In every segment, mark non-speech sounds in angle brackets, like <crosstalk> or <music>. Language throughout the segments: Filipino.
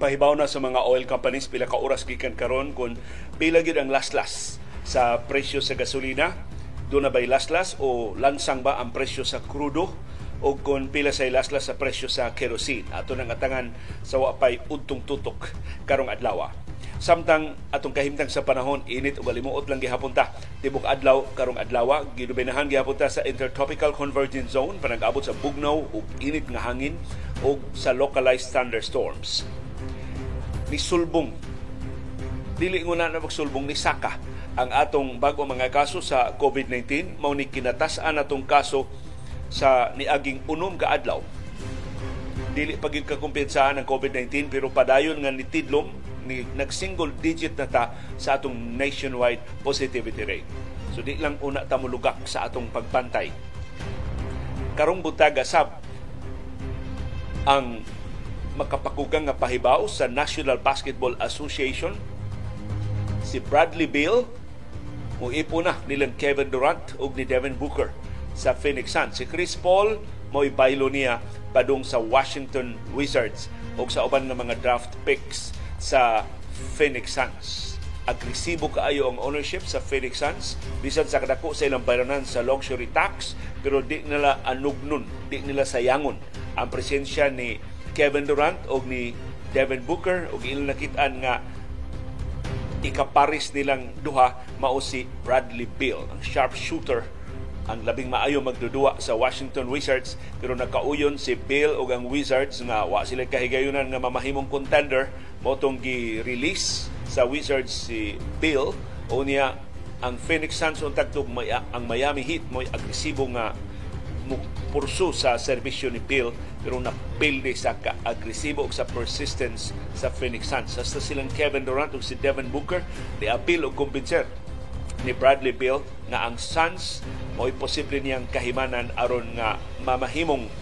gipahibaw na sa mga oil companies pila ka oras gikan karon kung pila gid ang laslas sa presyo sa gasolina do na bay laslas o lansang ba ang presyo sa krudo o kung pila sa laslas sa presyo sa kerosene. Ato nang atangan sa wapay udtong tutok karong adlaw. Samtang atong kahimtang sa panahon init ug alimuot lang gihapon ta. Tibok adlaw karong adlaw gidubenahan gihapon ta sa intertropical convergence zone panag-abot sa bugnaw ug init nga hangin ug sa localized thunderstorms ni sulbong dili nguna na magsulbong ni saka ang atong bago mga kaso sa COVID-19 mao ni kinatas-an atong kaso sa niaging unom ka adlaw dili pa gyud kakumpensahan ang COVID-19 pero padayon nga nitidlom ni nag-single digit na ta sa atong nationwide positivity rate. So di lang una ta mulugak sa atong pagbantay. Karong butaga sab ang makapakugang nga pahibaw sa National Basketball Association si Bradley Beal mo ipo na nilang Kevin Durant ug ni Devin Booker sa Phoenix Suns. Si Chris Paul mo ibaylo niya padung sa Washington Wizards ug sa uban nga mga draft picks sa Phoenix Suns. Agresibo kaayo ang ownership sa Phoenix Suns bisan sa kadako sa ilang bayranan sa luxury tax pero di nila anugnon, di nila sayangon ang presensya ni Kevin Durant o ni Devin Booker o ilang nakitaan nga ikaparis nilang duha mao si Bradley Beal, ang sharpshooter ang labing maayo magdudua sa Washington Wizards pero nagkauyon si Bill o ang Wizards nga wa sila kahigayunan nga mamahimong contender. Motong gi-release sa Wizards si Bill o niya ang Phoenix Suns untag ang Miami Heat mo'y agresibo nga pursu sa serbisyo ni Bill pero napilde sa ka-agresibo sa persistence sa Phoenix Suns. Hasta silang Kevin Durant ug si Devin Booker di appeal og kumbinser ni Bradley Bill nga ang Suns mo'y posible niyang kahimanan aron nga mamahimong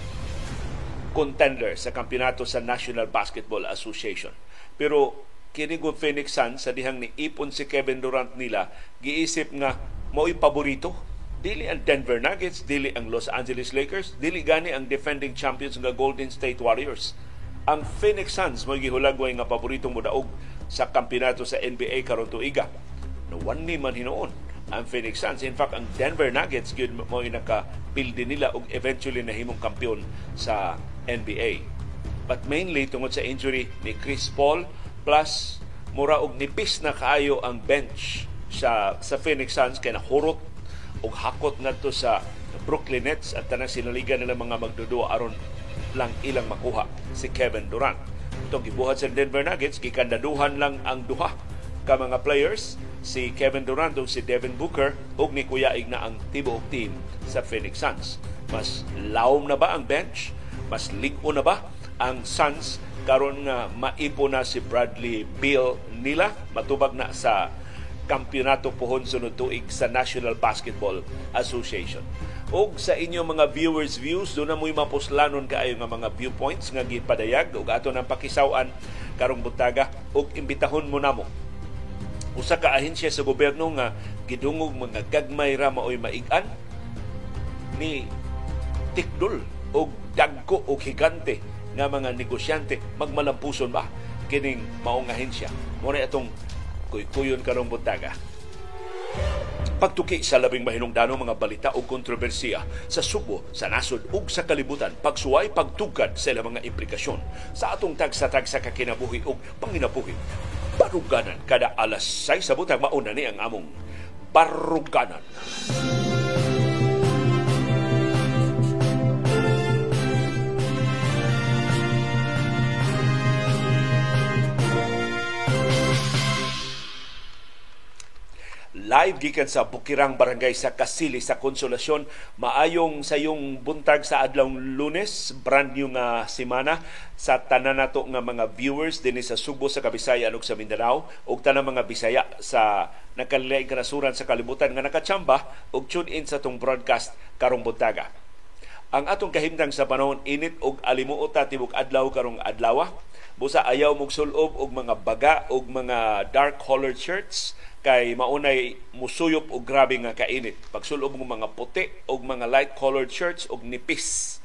contender sa kampeonato sa National Basketball Association. Pero kini go Phoenix Suns sa dihang ni ipon si Kevin Durant nila giisip nga mo'y paborito dili ang Denver Nuggets, dili ang Los Angeles Lakers, dili gani ang defending champions nga Golden State Warriors. Ang Phoenix Suns mo gihulagway nga paboritong mudaog sa kampeonato sa NBA karon tuiga. No one man hinuon ang Phoenix Suns. In fact, ang Denver Nuggets gyud mo nakapildi nila og eventually nahimong kampiyon sa NBA. But mainly tungod sa injury ni Chris Paul plus mura og nipis na kaayo ang bench sa sa Phoenix Suns kay nahurot og hakot ngadto sa Brooklyn Nets at tanang sinaligan nila mga magdudua aron lang ilang makuha si Kevin Durant. Itong gibuhat sa Denver Nuggets, gikandaduhan lang ang duha ka mga players si Kevin Durant ug si Devin Booker ug ni Kuya Igna ang tibuok team sa Phoenix Suns. Mas lawom na ba ang bench? Mas ligo na ba ang Suns karon nga maipo na si Bradley Beal nila matubag na sa kampyonato pohon sunod tuig sa National Basketball Association. Og sa inyo mga viewers views do na mo'y mapuslanon kaayo nga mga viewpoints nga gipadayag ug ato nang pakisawan karong butaga ug imbitahon mo namo. Usa ka ahensya sa gobyerno nga gidungog mga gagmay ra maoy maigan ni tikdol o dagko o higante nga mga negosyante. Magmalampuson ba kining maong ahensya mo na itong kuy-kuyon karong butaga pagtuki sa labing mahinungdanong mga balita o kontrobersiya sa Subo, sa nasod ug sa kalibutan, pagsuway pagtugkad sa ilang mga implikasyon sa atong tagsa-tagsa kakinabuhi ug panginabuhi baruganan kada alas 6 sa butang mauna ni ang among baruganan. Live gikan sa Bukirang Barangay sa Kasili sa Konsolasyon. Maayong sa yung buntag sa adlong Lunes, brand new nga semana sa tanan nato nga mga viewers dinhi sa Subo sa Kabisayan ug sa Mindanao ug tanang mga Bisaya sa nakalilaing kanasuran sa kalibutan nga nakachamba ug tune in sa tong broadcast karong buntaga. Ang atong kahimtang sa panahon init og alimuot ta tibok adlaw karong adlaw. Busa ayaw mog sulob og mga baga og mga dark colored shirts kay maunay musuyop og grabe nga kainit. Pagsulob ng mga puti og mga light colored shirts og nipis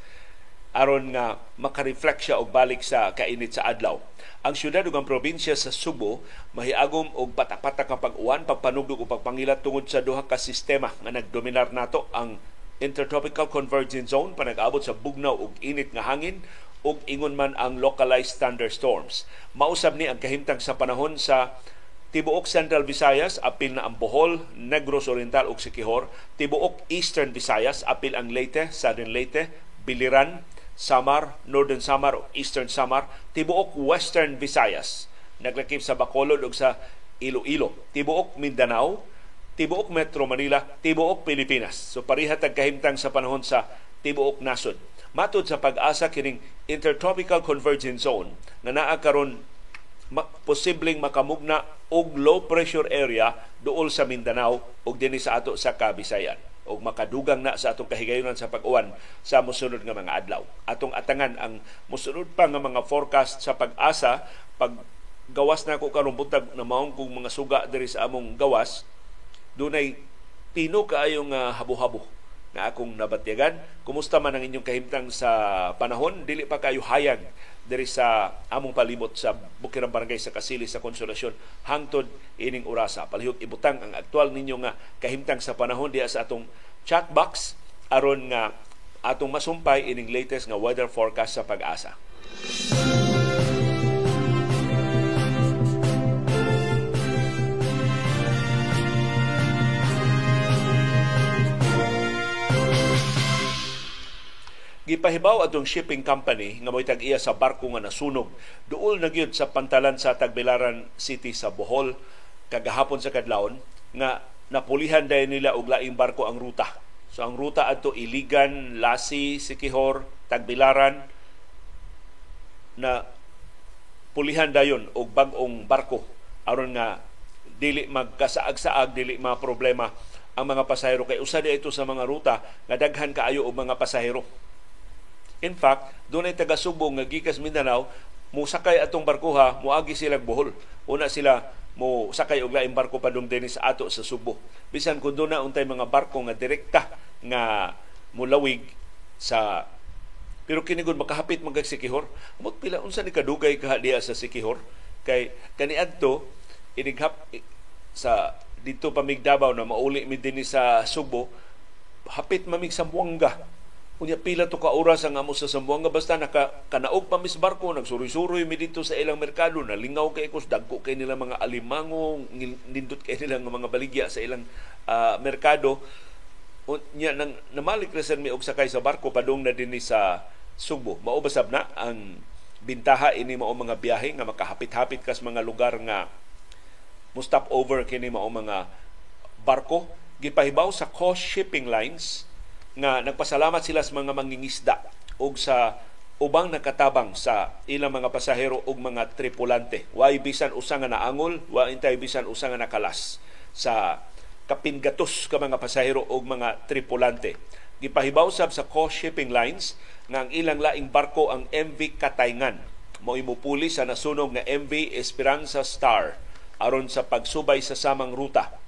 aron nga makareflect siya og balik sa kainit sa adlaw. Ang syudad ug ang probinsya sa Subo mahiagom og patak-patak nga pag-uwan, pagpanugdog ug pagpangilat tungod sa duha ka sistema nga nagdominar nato ang Intertropical Convergence Zone pa nag-abot sa bugnaw ug init nga hangin ug ingon man ang localized thunderstorms. Mausab ni ang kahimtang sa panahon sa Tibuok Central Visayas, apil na ang Bohol, Negros Oriental ug Siquijor. Tibuok Eastern Visayas, apil ang Leyte, Southern Leyte, Biliran, Samar, Northern Samar ug Eastern Samar. Tibuok Western Visayas, naglakip sa Bacolod ug sa Iloilo. Tibuok Mindanao, Tibuok Metro Manila, Tibuok Pilipinas. So pariha tag kahimtang sa panahon sa Tibuok Nasod. Matod sa pag-asa kining Intertropical Convergence Zone nga naa karon posibleng makamugna og low pressure area duol sa Mindanao ug dinhi sa ato sa Kabisayan ug makadugang na sa atong kahigayonan sa pag-uwan sa mosunod nga mga adlaw. Atong atangan ang mosunod pa nga mga forecast sa pag-asa pag gawas na ko karon buntag na maong kong mga suga diri sa among gawas dunay pino kaayo nga habo-habo na akong nabatyagan. Kumusta man ang inyong kahimtang sa panahon? Dili pa kayo hayag diri sa among palibot sa Bukirang Barangay sa Kasili sa Konsolasyon hangtod ining orasa. Palihog ibutang ang aktual ninyo nga kahimtang sa panahon diya sa atong chat box aron nga atong masumpay ining latest nga weather forecast sa pag-asa. Gipahibaw atong shipping company nga mo'y tag-iya sa barko nga nasunog. Duol na gyud sa pantalan sa Tagbilaran City sa Bohol kagahapon sa kadlawon nga napulihan dahil nila og laing barko ang ruta. So ang ruta adto Iligan, Lasi, Sikihor, Tagbilaran na pulihan dayon og bag-ong barko aron nga dili magkasaag-saag dili mga problema ang mga pasahero kay usa ito sa mga ruta nga daghan kaayo og mga pasahero In fact, doon ay taga Subo nga gikas Mindanao, mo sakay atong barkuha, moagi sila Bohol. Una sila mo sakay og laing barko padung dinhi sa ato sa Subo. Bisan kun doon na untay mga barko nga direkta nga mulawig sa pero kini gud makahapit man kag Sikihor. Amot pila unsa ni kadugay ka diya sa Sikihor kay kaniadto inighap sa dito pamigdabaw na mauli mi dinhi sa Subo hapit mamig sa Buanga Unya pila to ka oras ang amo sa Sambuanga. Basta naka kanaog pa mis barko nagsuroy-suroy mi dito sa ilang merkado. Na lingaw kay kos dagko kay nila mga alimango nindot kay nila mga baligya sa ilang uh, merkado. Unya nang namalik resan mi og sakay sa barko padung na dinhi sa Subo. Mao basab na ang bintaha ini mao mga biyahe nga makahapit-hapit kas mga lugar nga mo stop over kini mao mga barko. Gipahibaw sa coast shipping lines nga nagpasalamat sila sa mga mangingisda ug sa ubang nakatabang sa ilang mga pasahero ug mga tripulante. Way bisan usa nga naangol, wa intay bisan usa nga nakalas sa kapingatos ka mga pasahero ug mga tripulante. Gipahibaw sab sa Coast Shipping Lines nga ang ilang laing barko ang MV Katayngan mao imupuli sa nasunog nga MV Esperanza Star aron sa pagsubay sa samang ruta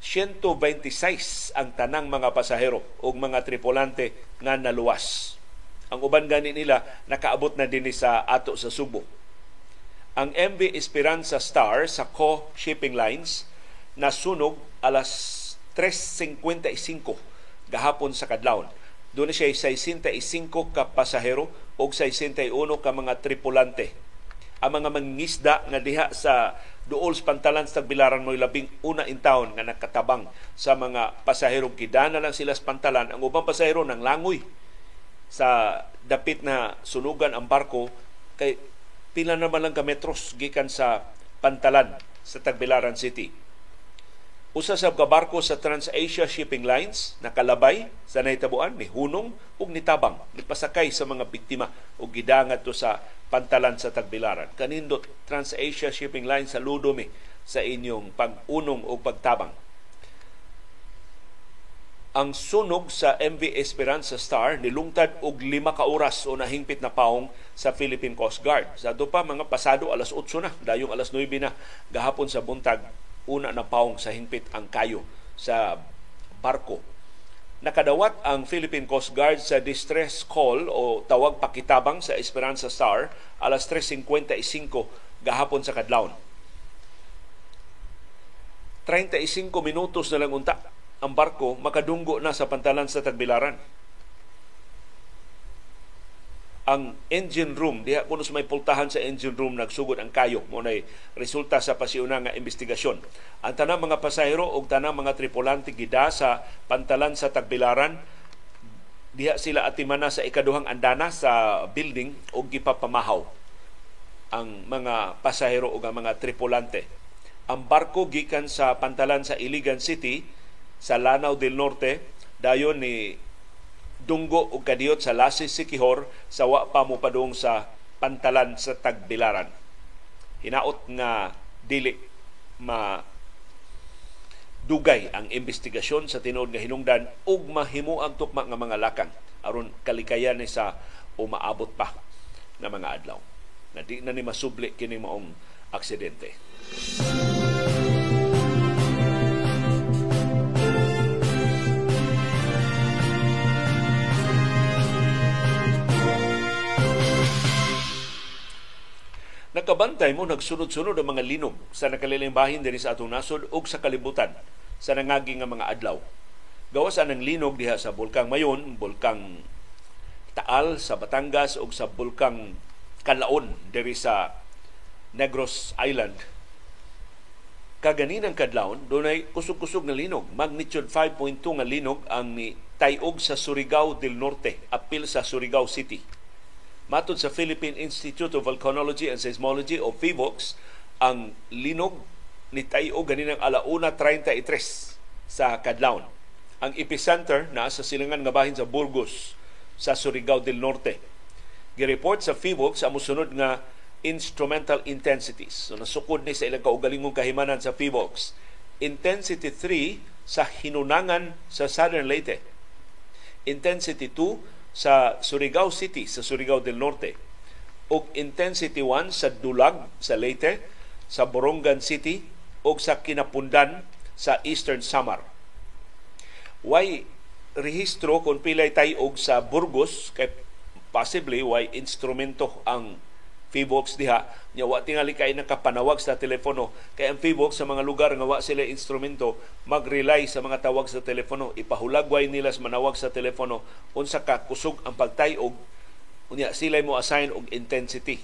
126 ang tanang mga pasahero o mga tripulante nga naluwas. Ang uban gani nila nakaabot na din sa ato sa Subo. Ang MV Esperanza Star sa Co Shipping Lines nasunog alas 3.55 gahapon sa kadlawon. Doon siya 65 ka pasahero o 61 ka mga tripulante. Ang mga mangingisda nga diha sa duol sa pantalan sa tagbilaran mo labing una in town nga nakatabang sa mga pasahero. Gidana lang sila sa pantalan. Ang ubang pasahero nang langoy sa dapit na sunugan ang barko. Kay pila naman lang ka metros gikan sa pantalan sa Tagbilaran City. Usa sa kabarko sa TransAsia Shipping Lines nakalabay sa nahitabuan ni hunong ug nitabang nipasakay sa mga biktima ug gidangat to sa pantalan sa Tagbilaran. Kanindot TransAsia Shipping Line sa Ludome sa inyong pag-unong o pagtabang. Ang sunog sa MV Esperanza Star nilungtad og lima ka oras o nahingpit na paong sa Philippine Coast Guard. Sa pa mga pasado alas 8 na, dayong alas 9 na gahapon sa buntag una na paong sa hingpit ang kayo sa barko nakadawat ang Philippine Coast Guard sa distress call o tawag pakitabang sa Esperanza Star alas 3.55 gahapon sa kadlawon. 35 minutos na lang unta ang barko makadunggo na sa pantalan sa Tagbilaran ang engine room diha kuno sa may pultahan sa engine room nagsugod ang kayo. Mo nay resulta sa pasiuna nga investigasyon. Ang tanang mga pasahero ug tanang mga tripulante gida sa pantalan sa Tagbilaran diha sila atimana sa ikaduhang andana sa building ug gipapamahaw ang mga pasahero ug ang mga tripulante. Ang barko gikan sa pantalan sa Iligan City sa Lanao del Norte dayon ni dunggo og kadiyot sa Lasis Sikihor sa wa pa mo padung sa pantalan sa Tagbilaran. Hinaot nga dili ma dugay ang investigasyon sa tinuod nga hinungdan ug mahimo ang tukma nga mga lakang aron kalikayan ni sa umaabot pa na mga adlaw. Na di na ni masubli kini maong aksidente. Nakabantay mo nagsunod-sunod ang mga linog sa nakalilimbahin din sa atong nasod ug sa kalibutan sa nangagi nga mga adlaw. Gawas ang linog diha sa Bulkang Mayon, Bulkang Taal sa Batangas ug sa Bulkang Kalaon diri sa Negros Island. Kaganinang kadlawon, dunay kusog-kusog na linog. Magnitude 5.2 nga linog ang ni tayog sa Surigao del Norte, apil sa Surigao City Matod sa Philippine Institute of Volcanology and Seismology o PHIVOX, ang linog ni Tayo ganinang alauna 33 sa Kadlaon. Ang epicenter na sa silangan nga bahin sa Burgos sa Surigao del Norte. Gireport sa PHIVOX ang musunod nga instrumental intensities. So nasukod ni sa ilang kaugalingong kahimanan sa PHIVOX. Intensity 3 sa hinunangan sa Southern Leyte. Intensity 2 sa Surigao City sa Surigao del Norte ug intensity 1 sa Dulag sa Leyte, sa Borongan City ug sa Kinapundan sa Eastern Samar. Why rehistro kung pilay tayo sa Burgos kay possibly why instrumento ang Fibox diha. Nya wa tingali kay nakapanawag sa telepono. Kay ang Fibox sa mga lugar nga wa sila instrumento mag-rely sa mga tawag sa telepono. Ipahulagway nila sa manawag sa telepono. Unsa ka kusog ang pagtayog. Unya sila mo assign og intensity.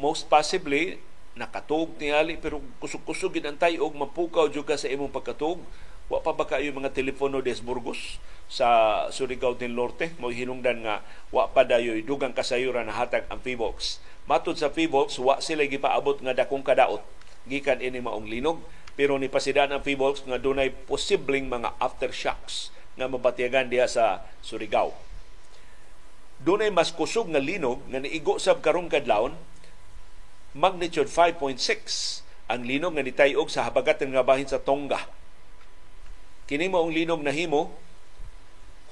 Most possibly nakatug tingali pero kusog-kusog gid ang tayog. Mapukaw jud ka sa imong pagkatug wa pa ba kayo mga telepono des Burgos sa Surigao del Norte? Mo hinungdan nga wa pa dayoy dugang kasayuran hatag ang PBOX matud sa PBOX wa sila gipaabot nga dakong kadaot. Gikan ini maong linog pero ni pasidan ang PBOX nga dunay posibleng mga aftershocks nga mabatyagan diha sa Surigao. Dunay mas kusog nga linog nga niigo sab karong kadlawon magnitude 5.6 ang linog nga nitayog sa habagatan nga bahin sa Tonga Kini mo ang linog na himo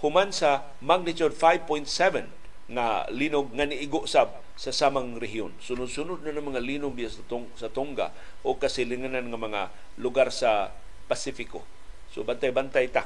human sa magnitude 5.7 nga linog nga niigo sab sa samang rehiyon. Sunod-sunod na ng mga linog diya sa, tong, sa Tonga o kasilinganan nga mga lugar sa Pasifiko. So bantay-bantay ta.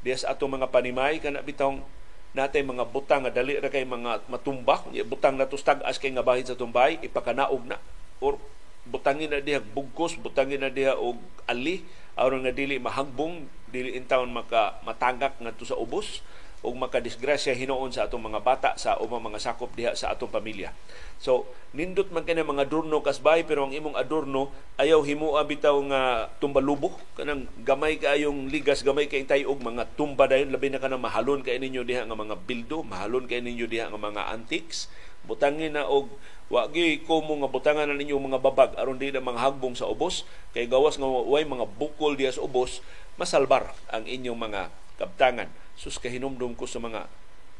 Diya sa atong mga panimay kana bitong natay mga butang nga dali ra kay mga matumba, butang na tustag as kay nga bahin sa tumbay ipakanaog na or butangin na diha bugkos, butangin na diha og ali aron nga dili mahagbong dili in town maka matagak ngadto sa ubos ug makadisgrasya hinuon sa atong mga bata sa umang mga sakop diha sa atong pamilya. So nindot man kani mga adorno kasbay pero ang imong adorno ayaw himua bitaw nga tumbalubo kanang gamay kaayong ligas gamay kay tay og mga tumba dayon labi na kanang mahalon kay ninyo diha nga mga bildo, mahalon kay ninyo diha nga mga antiques. Butangin na og wa gyud ko mo nga butangan na ninyo mga babag aron di na mga hagbong sa ubos kay gawas nga way mga bukol diha sa ubos masalbar ang inyong mga kabtangan. Sus kahinumdum ko sa mga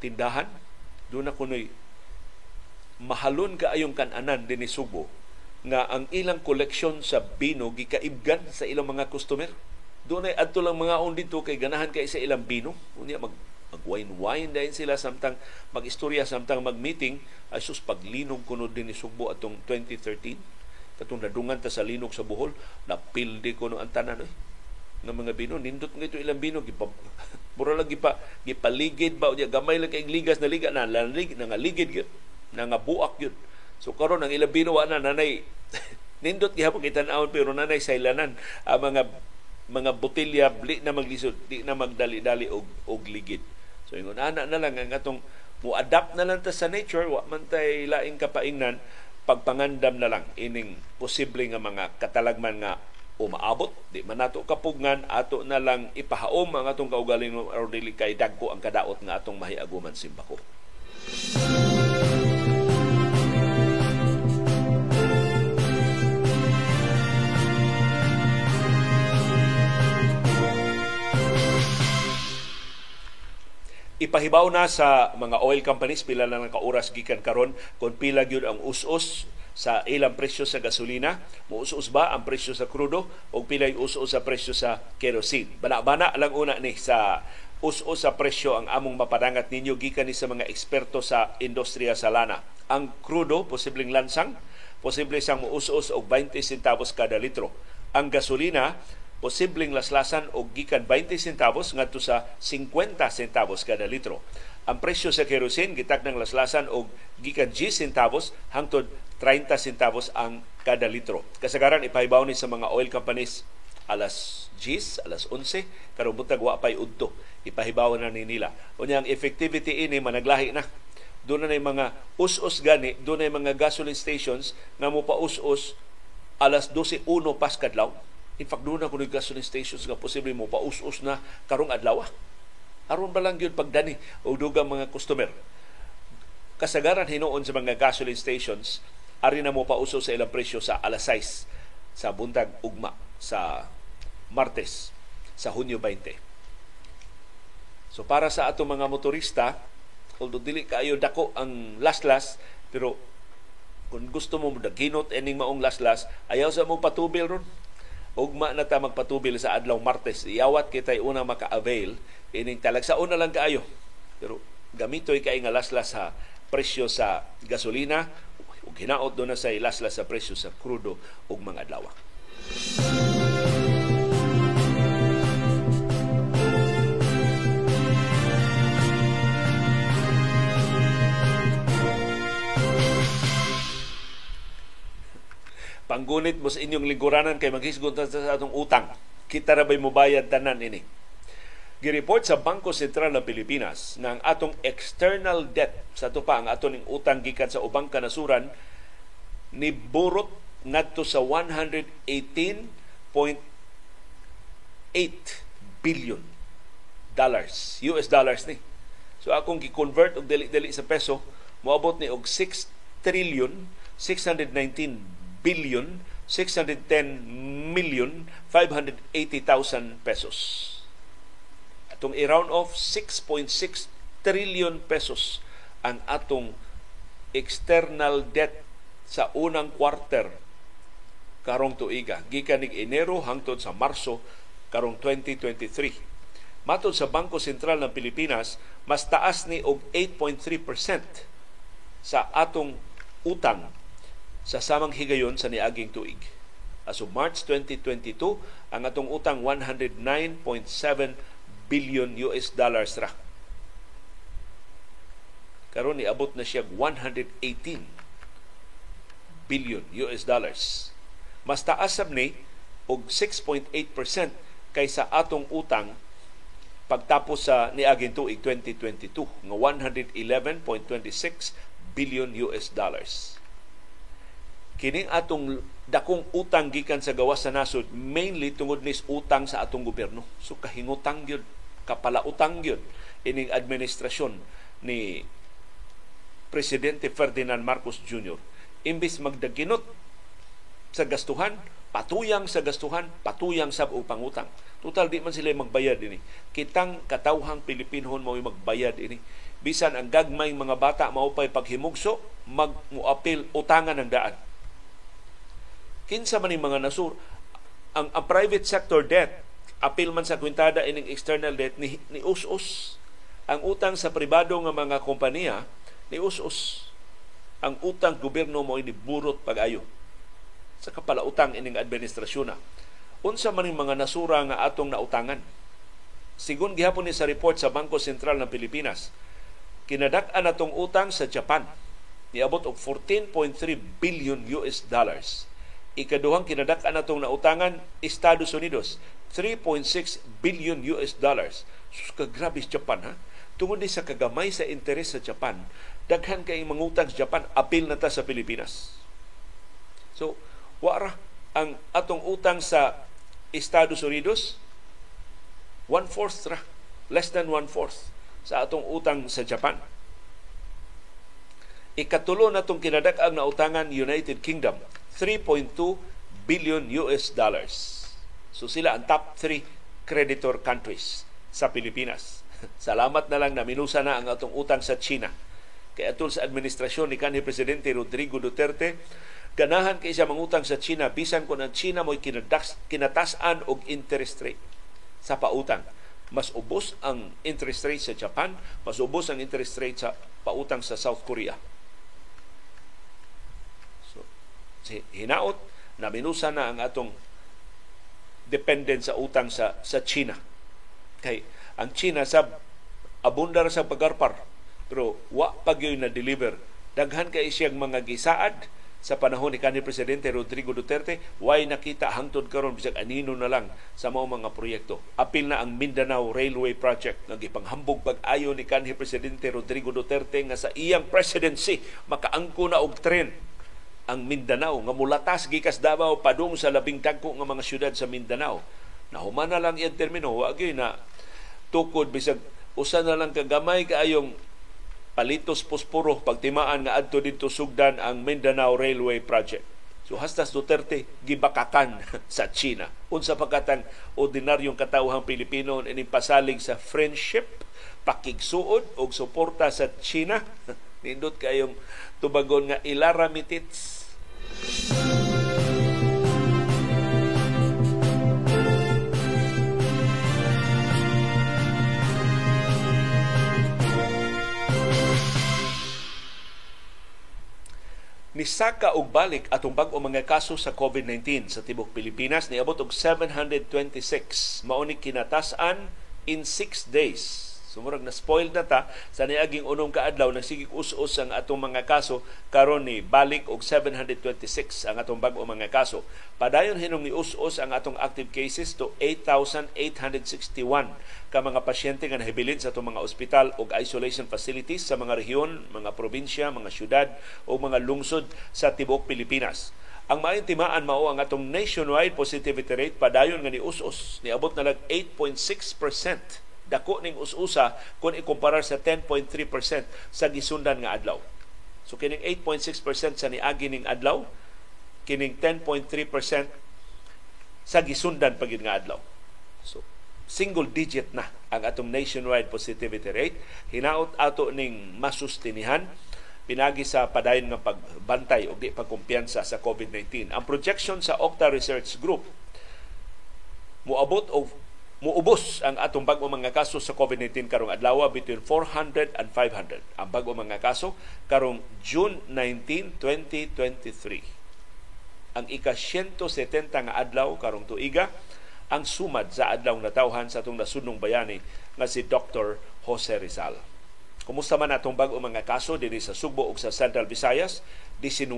tindahan, doon na kuno'y mahalon ka ayong kananan din ni Subo nga ang ilang koleksyon sa bino gikaibgan sa ilang mga customer. Doon ay adto lang mga on dito kay ganahan kay sa ilang bino. Unya mag mag-wine-wine dahil sila samtang mag-istorya samtang mag-meeting. Ay sus paglinog kuno din ni Subo atong 2013 katong nadungan ta sa linog sa Bohol napildi ko no ang tanan eh. Ng mga bino nindot nga ito ilang bino gipa <laughs> mura lang gipa gipaligid ba unya gamay lang kay ligas na liga na lalig na nga ligid na nga buak gyud so karon ang ilang bino wa na nanay. <laughs> Nindot gihapon kitan-awon pero nanay saylanan ang mga mga botelya bli na maglisod di na magdali-dali og og ligid so ingon ana na lang ang atong mo adapt na lang ta sa nature wa man tay laing kapaingnan pagpangandam na lang ining posible nga mga katalagman nga umaabot di man nato kapugngan ato na lang ipahaom ang atong kaugalingon aron dili kay dagko ang kadaot nga atong mahiaguman simbako. Ipahibaw na sa mga oil companies pila lang ka oras gikan karon kung pila gyud ang us-us sa ilang presyo sa gasolina, muus-us ba ang presyo sa krudo o pilay us-us sa presyo sa kerosene. Bana-bana lang una ni sa us-us sa presyo ang among mapadangat ninyo gikan ni sa mga eksperto sa industriya sa lana. Ang krudo posibleng lansang, posible sang muus-us og 20 centavos kada litro. Ang gasolina posibleng laslasan og gikan 20 centavos ngadto sa 50 centavos kada litro. Ang presyo sa kerosene gitak ng laslasan og gikan 10 centavos hangtod 30 centavos ang kada litro. Kasagaran ipahibaw ni sa mga oil companies alas 10, alas 11, karong butag wa pay udto. Ipahibaw na ni nila. Unya ang effectivity ini managlahi na. Doon na mga us-us gani, doon na mga gasoline stations nga mo pa us-us alas 12 uno pas kadlaw. In fact, doon kung gasoline stations nga posible mo pa us-us na karong adlaw. Aron ba lang yun pagdani o dugang mga customer. Kasagaran hinuon sa mga gasoline stations ari na mo pauso sa ilang presyo sa alas 6 sa buntag ugma sa Martes sa Hunyo 20. So para sa ato mga motorista, although dili kaayo dako ang last-last, pero kung gusto mo daginot ening maong last-last, ayaw sa mo patubil ron. Ugma na ta magpatubil sa adlaw Martes. Iyawat kitay una maka-avail ining talag sa una lang kaayo. Pero gamitoy kay nga last-last sa presyo sa gasolina ug hinaot do na sa ilaslas sa presyo sa krudo ug mga adlaw. Panggunit mo sa inyong lingkuranan kay maghisgot sa atong utang. Kita ra bay mo bayad tanan ini Gireport sa Bangko Sentral ng Pilipinas na ang atong external debt sa ito pa ang ato ning utang gikan sa ubang kanasuran ni burot ngadto sa 118.8 billion dollars US dollars ni so akong gi-convert og dili-dili sa peso moabot ni og 6 trillion 619 billion 610 million 580,000 pesos. Atong i-round off 6.6 trillion pesos ang atong external debt sa unang quarter karong tuiga. Gikan nig Enero hangtod sa Marso karong 2023 matod sa Bangko Sentral ng Pilipinas mas taas ni og 8.3% sa atong utang sa samang higayon sa niaging tuig as of March 2022 ang atong utang 109.7 billion US dollars ra. Karon ni abot na siya 118 billion US dollars. Mas taas sab ni og 6.8% kaysa atong utang pagtapos sa niaging tuig 2022 nga 111.26 billion US dollars. Kining atong dakong utang gikan sa gawas sa nasod mainly tungod nis utang sa atong gobyerno. So kahingutang gyud kapalautang yun ining administrasyon ni Presidente Ferdinand Marcos Jr. Imbis magdaginot sa gastuhan, patuyang sa gastuhan, patuyang sa upangutang. Total di man sila magbayad ini. Kitang katawhang Pilipinhon mo magbayad ini. Bisan ang gagmay mga bata maupay paghimugso, magmuapil utangan ng daan. Kinsa man mga nasur, ang, ang private sector debt apil man sa kwintada ining external debt ni, ni us-us. Ang utang sa pribado nga mga kompanya ni us-us. Ang utang gobyerno mo ini burot pag-ayo sa kapalautang ining administrasyon na. unsa man mga nasura nga atong nautangan. Sigun gihapon ni sa report sa Bangko Sentral ng Pilipinas, kinadak-an atong utang sa Japan niabot og 14.3 billion US dollars. Ikaduhang kinadak-an atong nautangan Estados Unidos 3.6 billion US dollars. Sus grabe Japan ha. Tungod sa kagamay sa interes sa Japan, daghan kay mangutang sa Japan apil na ta sa Pilipinas. So, wara ang atong utang sa Estados Unidos one-fourth ra, less than one-fourth sa atong utang sa Japan. Ikatulo na itong kinadak-ang nautangan United Kingdom, 3.2 billion US dollars. So sila ang top 3 creditor countries sa Pilipinas. <laughs> Salamat na lang na minusa na ang atong utang sa China. Kay atol sa administrasyon ni kanhi Presidente Rodrigo Duterte, ganahan kay siya mangutang sa China bisan kung ang China mo'y kinatasan og interest rate sa pautang. Mas ubos ang interest rate sa Japan, mas ubos ang interest rate sa pautang sa South Korea. So, si hinaot na minusa na ang atong dependent sa utang sa sa China. Kay ang China sa abundar sa pagarpar pero wa pag na deliver. Daghan kay siyang mga gisaad sa panahon ni kanhi presidente Rodrigo Duterte way nakita hangtod karon bisag anino na lang sa mao mga proyekto. Apil na ang Mindanao Railway Project nga gipanghambog pag-ayo ni kanhi presidente Rodrigo Duterte nga sa iyang presidency makaangko na og tren ang Mindanao nga mulatas gikas Davao padung sa labing dagko nga mga syudad sa Mindanao nahuman na lang iyang termino wa na tukod bisag usa na lang kagamay kaayong palitos posporo pagtimaan nga adto didto sugdan ang Mindanao Railway Project. So hastas Duterte gibakakan <laughs> sa China. Unsa pagkatang ordinaryong katawhang Pilipino ining pasalig sa friendship, pakigsuod og suporta sa China. <laughs> Nindot kayong tubagon nga ilara mitits. Nisaka og balik atong bag-o mga kaso sa COVID-19 sa tibok Pilipinas niabot og 726 mao ni kinatasan in 6 days Sumurag na spoiled na ta sa niaging unong kaadlaw nagsigig us-us ang atong mga kaso karon ni balik og 726 ang atong bag-o mga kaso. Padayon hinong ni us-us ang atong active cases to 8,861 ka mga pasyente nga nahibilin sa atong mga ospital ug isolation facilities sa mga rehiyon, mga probinsya, mga syudad o mga lungsod sa tibuok Pilipinas. Ang maintimaan mao ang atong nationwide positivity rate padayon nga ni us-us niabot na lang 8.6% dako ning us-usa kung ikumpara sa 10.3% sa gisundan nga adlaw. So kining 8.6% sa niagi ning adlaw, kining 10.3% sa gisundan pagid nga adlaw. So single digit na ang atong nationwide positivity rate. Hinaot ato ning masustinihan pinagi sa padayon nga pagbantay o di pagkumpiyansa sa COVID-19. Ang projection sa Octa Research Group muabot og muubos ang atong bag-o mga kaso sa COVID-19 karong adlaw between 400 and 500 ang bag-o mga kaso karong June 19, 2023. Ang ika-170 nga adlaw karong tuiga ang sumad sa adlaw natawhan sa atong nasunong bayani nga si Dr. Jose Rizal. Kumusta man atong bag-o mga kaso dinhi sa Sugbo ug sa Central Visayas? 19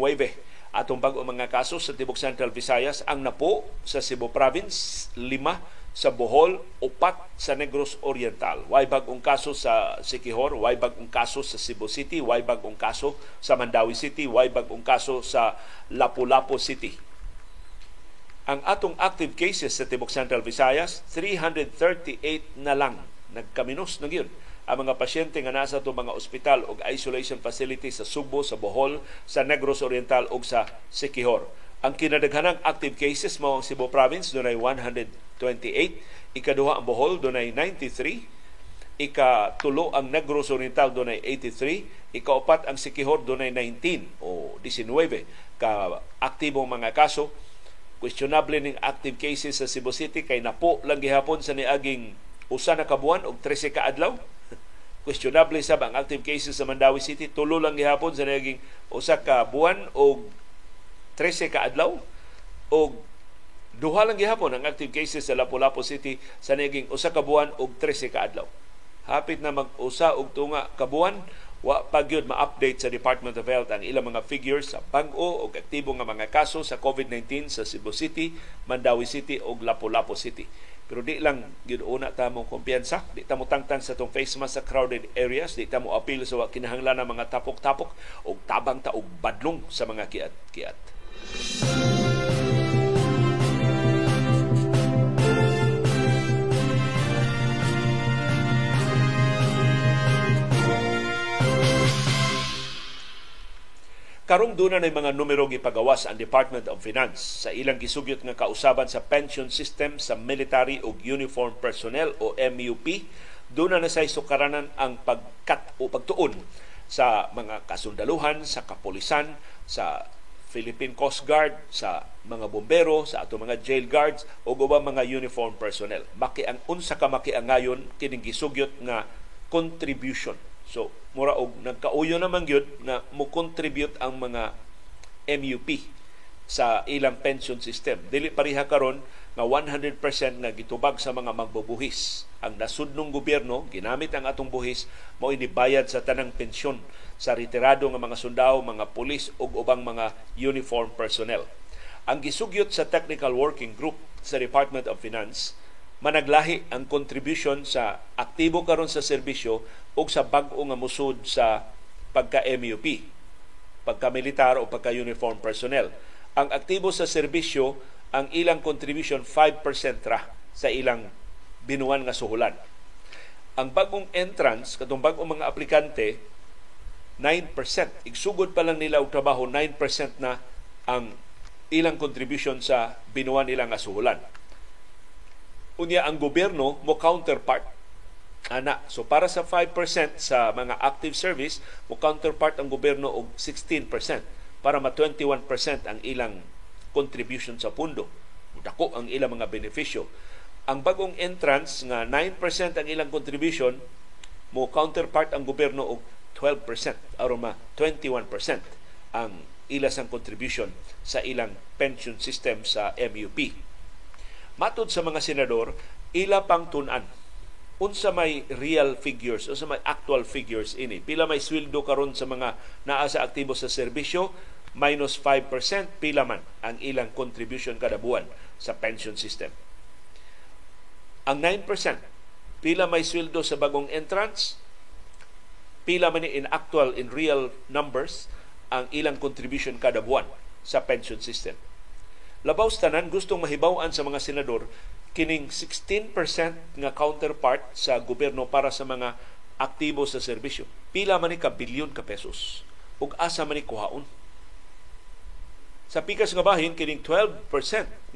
atong bag-o mga kaso sa tibok Central Visayas ang napo sa Cebu Province, lima sa Bohol, upat sa Negros Oriental. Way bagong kaso sa Sikihor, way bagong kaso sa Cebu City, way bagong kaso sa Mandawi City, way bagong kaso sa Lapu-Lapu City. Ang atong active cases sa Tibok Central Visayas, 338 na lang. Nagkaminos na yun ang mga pasyente nga nasa to mga ospital o isolation facility sa Subo, sa Bohol, sa Negros Oriental o sa Sikihor. Ang kinadaghanang active cases mao ang Cebu Province, doon ay 100 28. Ikaduha ang Bohol, dunay 93. Ika tulo ang Negros Oriental, dunay 83. Ikaapat ang Sikihor, dunay 19 o 19 ka aktibong mga kaso. Questionable ning active cases sa Cebu City kay napo lang gihapon sa niaging usa na kabuan og 13 ka adlaw. Questionable sab ang active cases sa Mandawi City tulo lang gihapon sa naging usa ka buwan og 13 ka adlaw og Duha lang gihapon ang active cases sa Lapu-Lapu City sa naging usa ka buwan ug 13 ka adlaw. Hapit na mag-usa og tunga ka buwan, wa pa gyud ma-update sa Department of Health ang ilang mga figures sa bag-o o aktibo nga mga kaso sa COVID-19 sa Cebu City, Mandawi City ug Lapu-Lapu City. Pero di lang gyud una ta mo kumpiyansa, di ta mo tangtan sa tong face mask sa crowded areas, di ta mo appeal sa wa kinahanglan ng mga tapok-tapok o tabang ta og badlong sa mga kiat-kiat. Karong duna na mga numero gipagawas ang Department of Finance sa ilang gisugyot nga kausaban sa pension system sa military ug uniform personnel o MUP. Duna na say sukaranan ang pagkat o pagtuon sa mga kasundaluhan, sa kapolisan, sa Philippine Coast Guard, sa mga bombero, sa ato mga jail guards o ubang mga uniform personnel. Maki ang unsa ka makiangayon kining gisugyot nga contribution So, mura og nagkauyo naman gyud na mo contribute ang mga MUP sa ilang pension system. Dili pareha karon nga 100% nga gitubag sa mga magbubuhis. Ang nasudnong gobyerno ginamit ang atong buhis mao inibayad sa tanang pensyon sa retirado nga mga sundao, mga pulis ug ubang mga uniform personnel. Ang gisugyot sa Technical Working Group sa Department of Finance managlahi ang contribution sa aktibo karon sa serbisyo ug sa bag-o nga musud sa pagka-MUP, pagka-militar o pagka-uniform personnel. Ang aktibo sa serbisyo, ang ilang contribution 5% ra sa ilang binuan nga suhulan. Ang bagong entrance, katong bagong mga aplikante, 9%. Igsugod pa lang nila og trabaho, 9% na ang ilang contribution sa binuan nila nga suhulan unya ang gobyerno mo counterpart. Ana so para sa 5% sa mga active service mo counterpart ang gobyerno og 16% para ma 21% ang ilang contribution sa pundo. Dako ang ilang mga benepisyo. Ang bagong entrance nga 9% ang ilang contribution mo counterpart ang gobyerno og 12% aron ma 21% ang ilas ang contribution sa ilang pension system sa MUP Matod sa mga senador, ila pang tunan. Unsa may real figures unsa may actual figures ini? Pila may sweldo karon sa mga naa sa aktibo sa serbisyo? Minus 5% pila man ang ilang contribution kada buwan sa pension system. Ang 9% pila may sweldo sa bagong entrance? Pila man in actual in real numbers ang ilang contribution kada buwan sa pension system Labaw tanan gustong mahibaw-an sa mga senador kining 16% nga counterpart sa gobyerno para sa mga aktibo sa serbisyo. Pila man ni ka bilyon ka pesos ug asa man ni kuhaon. Sa pikas nga bahin kining 12%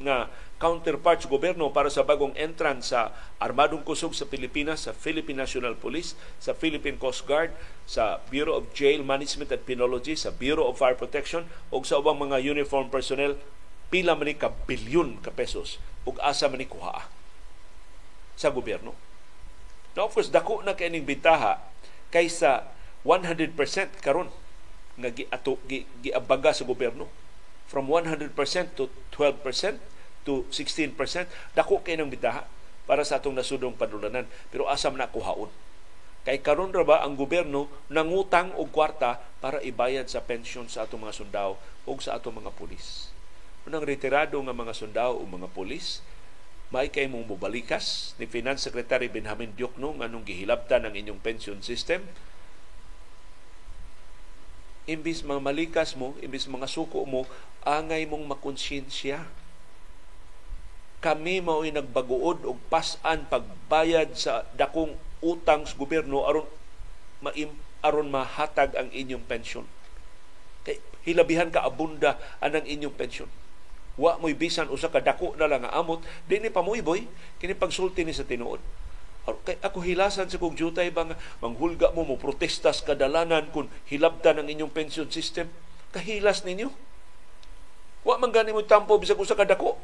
nga counterpart sa gobyerno para sa bagong entrance sa Armadong Kusog sa Pilipinas, sa Philippine National Police, sa Philippine Coast Guard, sa Bureau of Jail Management and Penology, sa Bureau of Fire Protection ug sa ubang mga uniform personnel pila man ka bilyon ka pesos ug asa man ni kuha sa gobyerno. Now, of course, dako na kay ning bintaha kaysa 100% karon nga giato gi, giabaga sa gobyerno. From 100% to 12% to 16% dako kay nang bintaha para sa atong nasudong padulanan. Pero asa man na kuhaon? Kay karon ra ba ang gobyerno nangutang og kwarta para ibayad sa pensyon sa atong mga sundao ug sa atong mga pulis unang retirado nga mga sundao o mga pulis may kay mong mubalikas ni Finance Secretary Benjamin Diokno nganong gihilabtan ang inyong pension system imbis mga malikas mo, imbis mga suko mo, angay mong makonsyensya. Kami mao'y nagbaguod og pasan pagbayad sa dakong utang sa gobyerno aron maim aron mahatag ang inyong pensyon. Kay hilabihan ka abunda anang inyong pensyon wa mo'y bisan usa ka dako na lang nga amot. Di ni boy kini pagsulti ni sa tinuod. Kay ako hilasan sa kong jutay bang manghulga mo mo protestas kadalanan kung hilabtan ang inyong pension system. Kahilas ninyo. Wa man gani mo tampo bisag usa ka dako.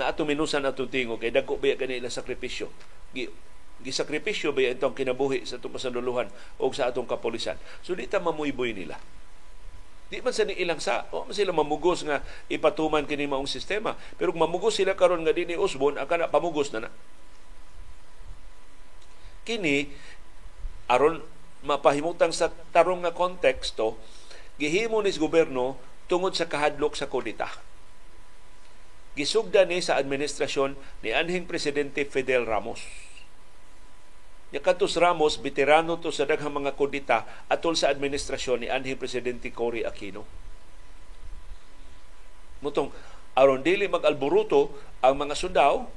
Na ato minusan ato tingo kay dako ba kanila sakripisyo? Gi gisakripisyo ba itong kinabuhi sa itong kasanduluhan o sa atong kapolisan. So di ta mamuyboy nila Di man sa ni ilang sa, o man sila mamugos nga ipatuman kini maong sistema. Pero kung mamugos sila karon nga dinhi usbon, aka na pamugos na na. Kini aron mapahimutang sa tarong nga konteksto, gihimo ni gobyerno tungod sa kahadlok sa kudita. Gisugda ni sa administrasyon ni anhing presidente Fidel Ramos. Yakatos Ramos, veterano to sa daghang mga kudita atol sa administrasyon ni anhing presidente Cory Aquino. Mutong aron dili mag-alboruto ang mga sundao,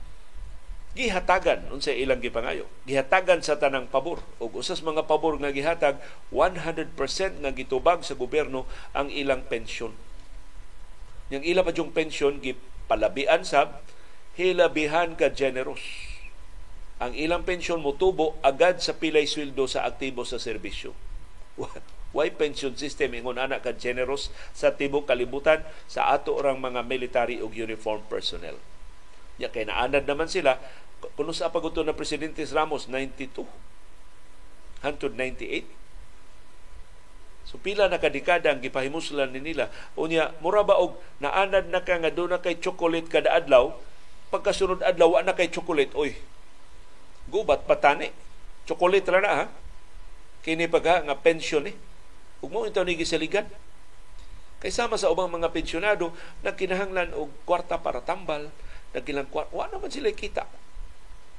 gihatagan unsa ilang gipangayo gihatagan sa tanang pabor. Ug usas mga pabor nga gihatag 100% nga gitubag sa gobyerno ang ilang pensyon. Yang ila pa yung pensyon gipalabian sab hilabihan ka generous ang ilang pensyon motubo agad sa pilay sweldo sa aktibo sa serbisyo. <laughs> Why pension system? Ingon ana ka generous sa tibok kalibutan sa ato orang mga military ug uniform personnel. Ya kay naanad naman sila. Kuno sa paguto na Presidente Ramos 92 hantod 98 So pila na kadekada ang gipahimuslan ni nila. Unya, mura ba og naanad na ka nga doon na kay chocolate kada adlaw, pagkasunod adlaw na kay chocolate, oy. Gubat patani. Chocolate ra na ha. Kini pagka nga pension eh. Ug mo ito ni gisaligan. Kay sama sa ubang mga pensyonado nagkinahanglan og kwarta para tambal, nagkilang kwarta, wa naman sila kita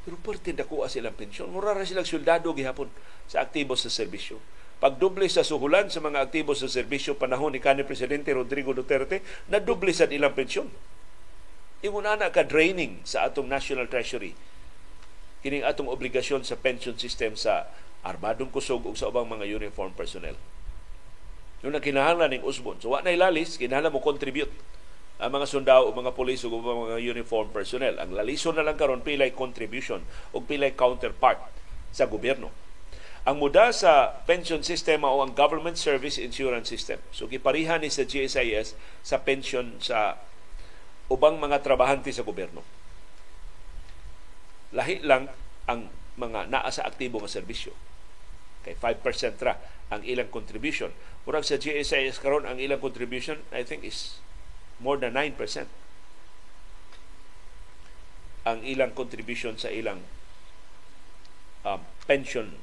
pero parte dako silang pensyon. Mura ra silang soldado gihapon sa aktibo sa serbisyo. Pagdoble sa suhulan sa mga aktibo sa serbisyo panahon ni kanhi Presidente Rodrigo Duterte, nadoble sa ilang pensyon. Ingon na ka draining sa atong National Treasury. Kining atong obligasyon sa pension system sa armadong kusog ug sa ubang mga uniform personnel. Yung nakinahanglan ning usbon. So wa na ilalis, kinahanglan mo contribute ang mga sundao o mga pulis o mga uniform personnel. Ang lalison na lang karon pilay contribution o pilay counterpart sa gobyerno. Ang muda sa pension system o ang government service insurance system. So giparihan ni sa GSIS sa pension sa ubang mga trabahante sa gobyerno. Lahi lang ang mga naa sa aktibo nga serbisyo. Kay 5% ra ang ilang contribution. Murag sa GSIS karon ang ilang contribution I think is more than 9% ang ilang contribution sa ilang um, pension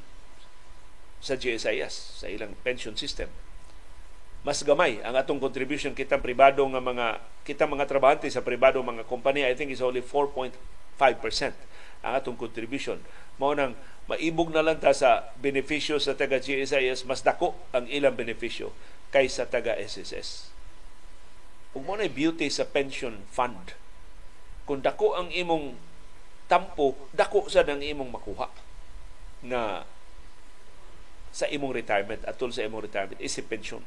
sa GSIS, sa ilang pension system. Mas gamay ang atong contribution kita pribado nga mga kita mga trabahante sa pribado mga kompanya I think is only 4.5% atong contribution. Mao nang maibog na lang ta sa benepisyo sa taga GSIS mas dako ang ilang benepisyo kaysa taga SSS. Ug mo beauty sa pension fund. Kung dako ang imong tampo, dako sa ang imong makuha na sa imong retirement atol sa imong retirement is pension.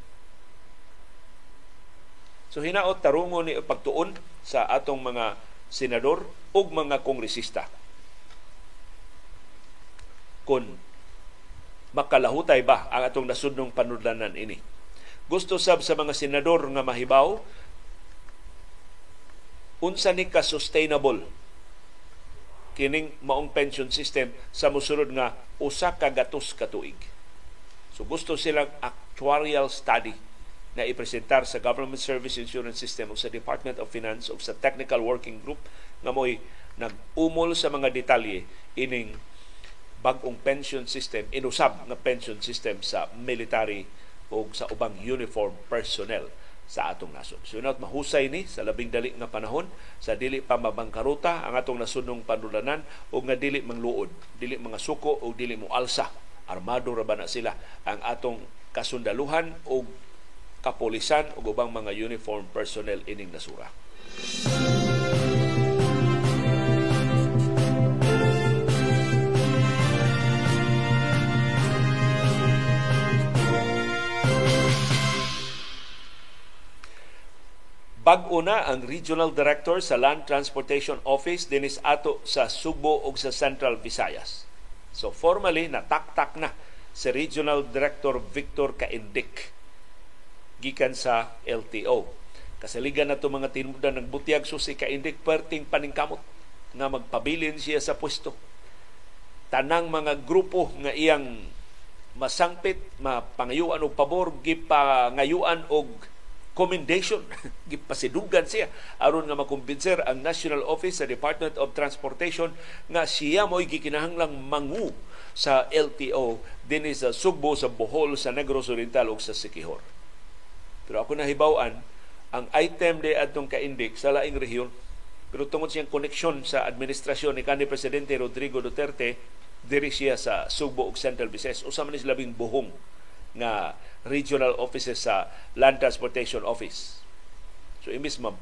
So hinaot tarungo ni pagtuon sa atong mga senador ug mga kongresista. Kung makalahutay ba ang atong nasudnong panudlanan ini. Gusto sab sa mga senador nga mahibaw unsa ni ka sustainable kining maong pension system sa musunod nga usa ka gatos ka tuig. So gusto silang actuarial study na ipresentar sa Government Service Insurance System o sa Department of Finance o sa Technical Working Group nga mo'y nag-umol sa mga detalye ining bagong pension system, inusab nga pension system sa military o sa ubang uniform personnel sa atong nasod. So not mahusay ni sa labing dali nga panahon sa dili pa mabangkaruta ang atong nasunong panulanan o nga dili mangluod, dili mga suko o dili mo alsa. Armado ra ba na sila ang atong kasundaluhan o kapolisan o ubang mga uniform personnel ining nasura. Bag-o na ang Regional Director sa Land Transportation Office dinis ato sa Subo ug sa Central Visayas. So formally nataktak na si Regional Director Victor Kaindik gikan sa LTO. Kasaligan na to mga tinudan ng butyag so si Kaindik perting paningkamot nga magpabilin siya sa pwesto. Tanang mga grupo nga iyang masangpit, mapangayuan og pabor, gipangayuan og commendation. <laughs> Gipasidugan siya. Aron nga makumbinser ang National Office sa Department of Transportation nga siya mo'y gikinahanglang mangu sa LTO dinhi sa Sugbo sa Bohol sa Negros Oriental ug sa Siquijor pero ako nahibaw-an ang item de adtong ka-index sa laing rehiyon pero tungod siyang koneksyon sa administrasyon ni kanhi presidente Rodrigo Duterte diri siya sa Sugbo ug Central Visayas. Usa man labing buhong nga regional offices sa Land Transportation Office. So imbis ma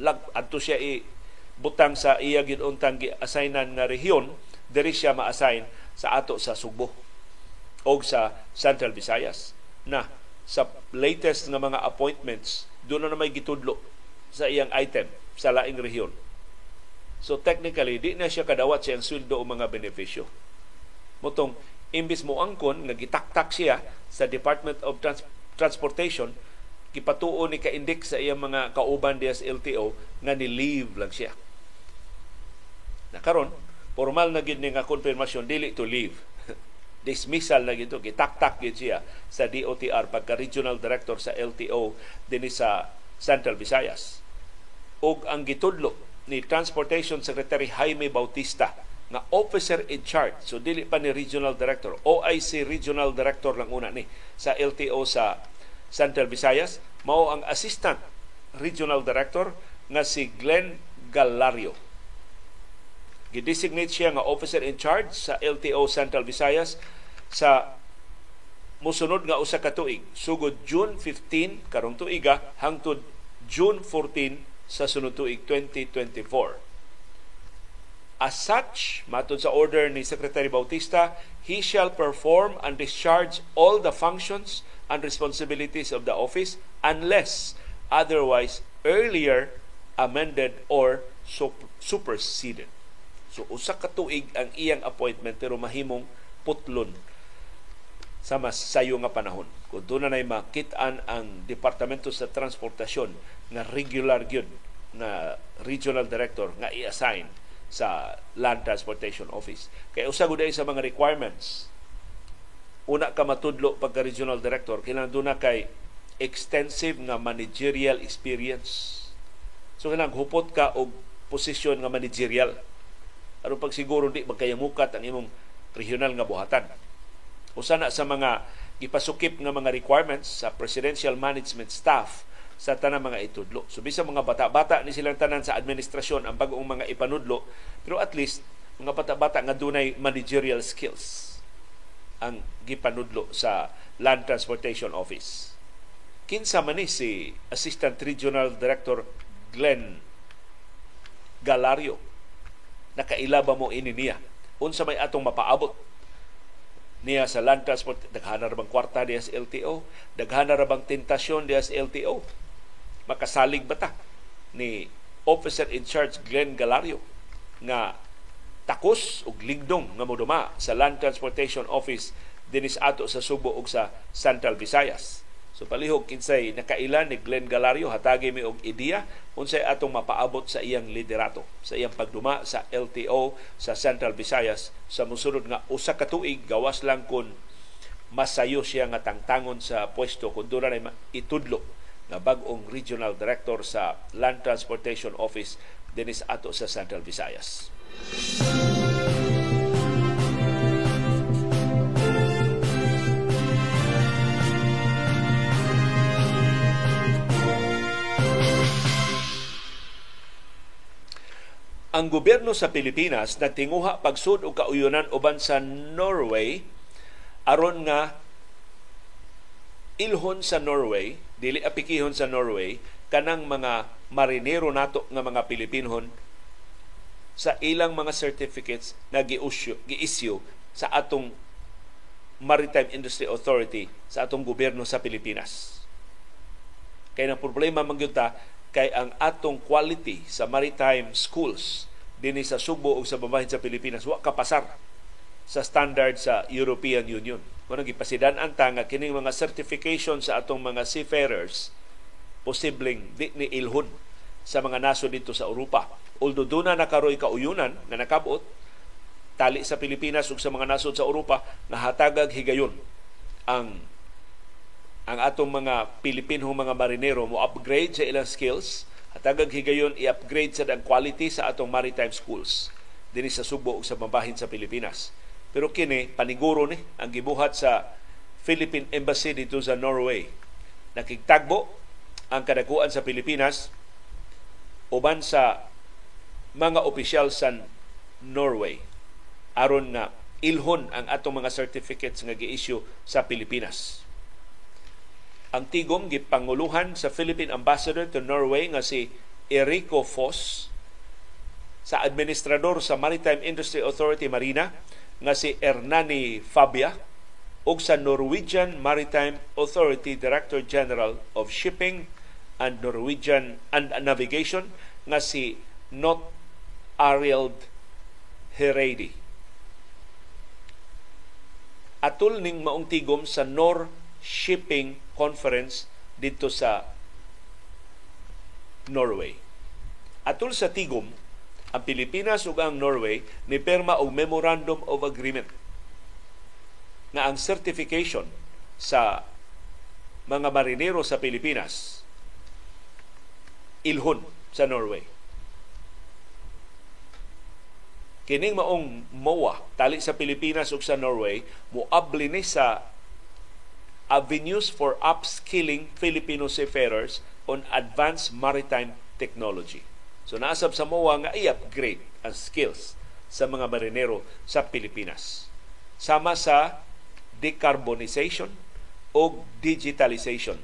lag adto siya i butang sa iya ginuntang gi-assignan nga rehiyon, diri siya ma-assign sa ato sa Sugbo o sa Central Visayas. Na sa latest nga mga appointments, doon na may gitudlo sa iyang item sa laing rehiyon. So technically, di na siya kadawat siyang sweldo o mga benepisyo. Motong imbis mo angkon nga gitaktak siya sa Department of Trans- Transportation gipatuo ni ka-indik sa iyang mga kauban diya sa LTO nga ni leave lang siya. Na karon formal na gid nga konfirmasyon dili to leave. <laughs> Dismissal na gito, gitaktak gid siya sa DOTR pagka regional director sa LTO dinhi sa Central Visayas. Og ang gitudlo ni Transportation Secretary Jaime Bautista nga officer in charge. So dili pa ni regional director. OIC regional director lang una ni sa LTO sa Central Visayas. Mao ang assistant regional director nga si Glenn Galario. Gidesignate siya nga officer in charge sa LTO Central Visayas sa musunod nga usa ka tuig. Sugod June 15 karong tuiga hangtod June 14 sa sunod tuig 2024 As such, matod sa order ni Secretary Bautista, he shall perform and discharge all the functions and responsibilities of the office unless otherwise earlier amended or superseded. So usa ka tuig ang iyang appointment pero mahimong putlon sa mas sayo nga panahon. Kung doon na makitaan ang Departamento sa Transportasyon nga regular gyud na regional director nga i-assign sa Land Transportation Office. Kaya usa gud sa mga requirements. Una ka matudlo pagka regional director, kailangan doon na kay extensive nga managerial experience. So kailangan hupot ka og posisyon nga managerial. Aron pag siguro di magkayamukat ang imong regional nga buhatan. Usa na sa mga gipasukip nga mga requirements sa presidential management staff sa tanang mga itudlo. So bisa mga bata-bata ni silang tanan sa administrasyon ang bagong mga ipanudlo, pero at least mga bata-bata nga dunay managerial skills ang gipanudlo sa Land Transportation Office. Kinsa man ni si Assistant Regional Director Glenn Galario. Nakailaba mo ini niya. Unsa may atong mapaabot niya sa land transport daghana ra bang kwarta diya sa LTO daghana ra bang tentasyon diya sa LTO makasalig bata ni officer in charge Glenn Galario nga takos ug ligdong nga moduma sa Land Transportation Office dinis ato sa Subo ug sa Central Visayas. So palihog kinsay nakailan ni Glenn Galario hatagi mi og ideya unsay atong mapaabot sa iyang liderato sa iyang pagduma sa LTO sa Central Visayas sa mosunod nga usa ka tuig gawas lang kun masayo siya nga tangtangon sa pwesto kun dura na itudlo na bag-ong regional director sa Land Transportation Office dinis ato sa Central Visayas. ang gobyerno sa Pilipinas nagtinguha pagsud og kauyonan uban sa Norway aron nga ilhon sa Norway dili apikihon sa Norway kanang mga marinero nato nga mga Pilipinhon sa ilang mga certificates na giusyo, gi-issue sa atong Maritime Industry Authority sa atong gobyerno sa Pilipinas. Kay na problema mangyuta kay ang atong quality sa maritime schools dinhi sa Subo ug sa babahin sa Pilipinas wa kapasar sa standard sa European Union. Kung gipasidan ang tanga kining mga certification sa atong mga seafarers posibleng di ni ilhon sa mga naso dito sa Europa. Although doon na nakaroy kauyunan na nakabot, tali sa Pilipinas ug sa mga nasod sa Europa, nahatagag higayon ang ang atong mga Pilipinong mga marinero mo upgrade sa ilang skills at agag higayon i-upgrade sa ang quality sa atong maritime schools dinhi sa Subo ug sa mabahin sa Pilipinas. Pero kini paniguro ni ang gibuhat sa Philippine Embassy dito sa Norway. Nakigtagbo ang kadakuan sa Pilipinas uban sa mga opisyal sa Norway aron na ilhon ang atong mga certificates nga gi-issue sa Pilipinas. Ang tigom gipanguluhan sa Philippine Ambassador to Norway nga si Erico Foss sa administrador sa Maritime Industry Authority Marina nga si Hernani Fabia ug sa Norwegian Maritime Authority Director General of Shipping and Norwegian and Navigation nga si Not Arield Heredi. Atul ning maong tigom sa Nor Shipping Conference dito sa Norway. Atul sa tigom, ang Pilipinas ug ang Norway ni perma og Memorandum of Agreement na ang certification sa mga marinero sa Pilipinas ilhon sa Norway. Kining maong MOA tali sa Pilipinas ug sa Norway moabli ni sa avenues for upskilling Filipino seafarers on advanced maritime technology. So naasab sa MOA nga i-upgrade ang skills sa mga marinero sa Pilipinas. Sama sa decarbonization o digitalization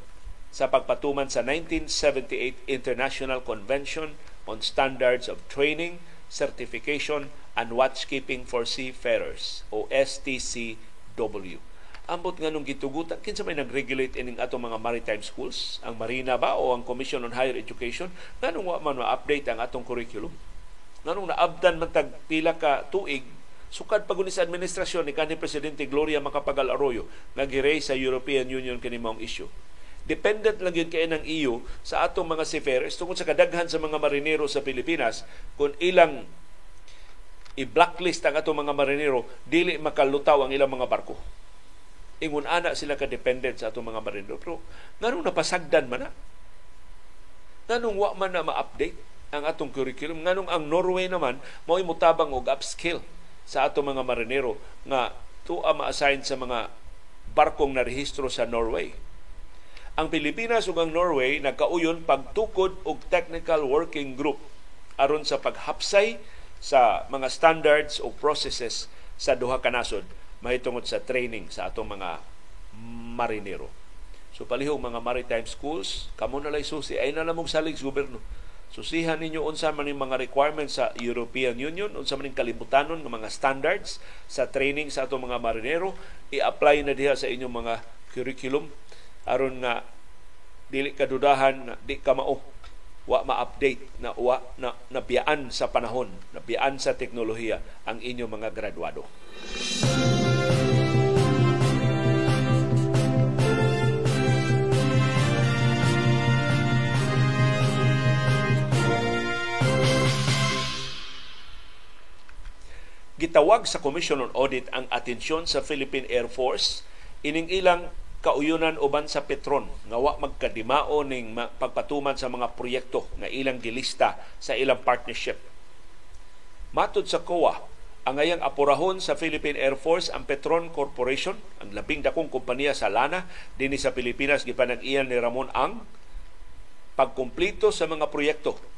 sa pagpatuman sa 1978 International Convention on Standards of Training, Certification, and Watchkeeping for Seafarers o STCW ambot nga nung gitugutan kinsa may nag-regulate ining ato mga maritime schools? Ang Marina ba o ang Commission on Higher Education? Nganong wa man ma-update ang atong curriculum? Nganong naabdan man tag pila ka tuig sukad pag sa administrasyon ni kanhi presidente Gloria Macapagal Arroyo nga sa European Union kini maong issue. Dependent lang yun kay ng EU sa atong mga seafarers tungkol sa kadaghan sa mga marinero sa Pilipinas kung ilang i-blacklist ang atong mga marinero dili makalutaw ang ilang mga barko ingon ana sila ka dependent sa atong mga marinero pero nganong napasagdan man na? Nganong wa man na ma-update ang atong curriculum? Nganong ang Norway naman mao mutabang og upskill sa atong mga marinero nga tuwa ma-assign sa mga barkong na rehistro sa Norway? Ang Pilipinas ug ang Norway nagkauyon pagtukod og technical working group aron sa paghapsay sa mga standards o processes sa duha ka nasod mahitungod sa training sa atong mga marinero. So palihog mga maritime schools, kamo na lay susi ay na lamong salig sa gobyerno. Susihan ninyo unsa man mga requirements sa European Union, unsa man kalibutanon ng mga standards sa training sa atong mga marinero, i-apply na diha sa inyong mga curriculum aron nga dili kadudahan na di ka mao wa ma-update na wa na nabiyaan sa panahon, nabiyaan sa teknolohiya ang inyong mga graduado. Gitawag sa Commission on Audit ang atensyon sa Philippine Air Force ining ilang kauyunan uban sa Petron nga wa magkadimao ning pagpatuman sa mga proyekto nga ilang gilista sa ilang partnership. Matod sa COA, ang ngayang apurahon sa Philippine Air Force ang Petron Corporation, ang labing dakong kompanya sa lana dinhi sa Pilipinas gipanag-iyan ni Ramon Ang pagkumplito sa mga proyekto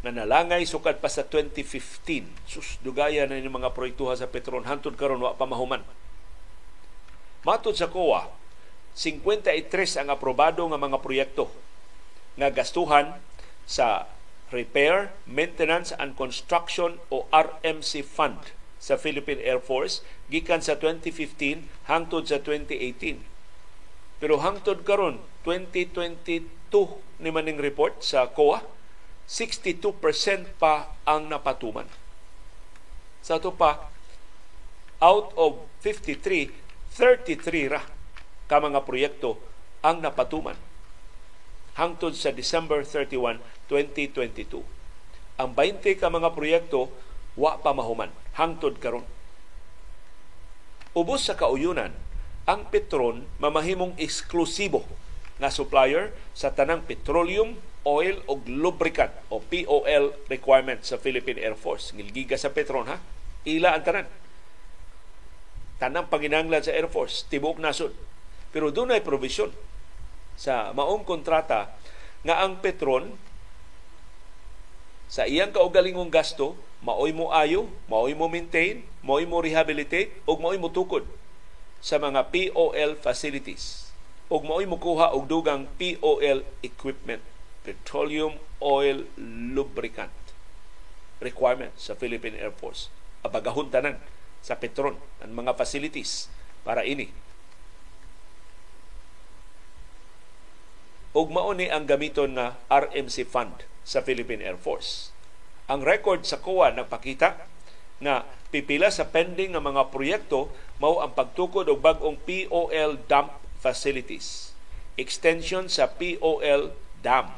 na nalangay sukad pa sa 2015. Sus, dugaya na yung mga proyektuha sa Petron. Hantod karon wa pa mahuman. Matod sa COA, 53 ang aprobado nga mga proyekto nga gastuhan sa Repair, Maintenance and Construction o RMC Fund sa Philippine Air Force gikan sa 2015 hangtod sa 2018. Pero hangtod karon 2022 ni maning report sa COA 62% pa ang napatuman. Sa ito pa, out of 53, 33 ra ka mga proyekto ang napatuman hangtod sa December 31, 2022. Ang 20 ka mga proyekto wa pa mahuman hangtod karon. Ubos sa kauyunan ang Petron mamahimong eksklusibo nga supplier sa tanang petroleum, oil o lubricant o POL requirement sa Philippine Air Force. Ngilgiga sa Petron ha. Ila ang tanan. Tanang panginanglan sa Air Force, tibok nasod. Pero doon ay provision sa maong kontrata nga ang Petron sa iyang kaugalingong gasto, maoy mo ayo, maoy mo maintain, maoy mo rehabilitate, o maoy mo tukod sa mga POL facilities ug mao'y mukuha og dugang POL equipment, petroleum oil lubricant requirement sa Philippine Air Force. Abagahon tanan sa Petron ang mga facilities para ini. Ug mao ni ang gamiton nga RMC fund sa Philippine Air Force. Ang record sa COA nagpakita na pipila sa pending nga mga proyekto mao ang pagtukod og bag-ong POL dump facilities, extension sa POL dam,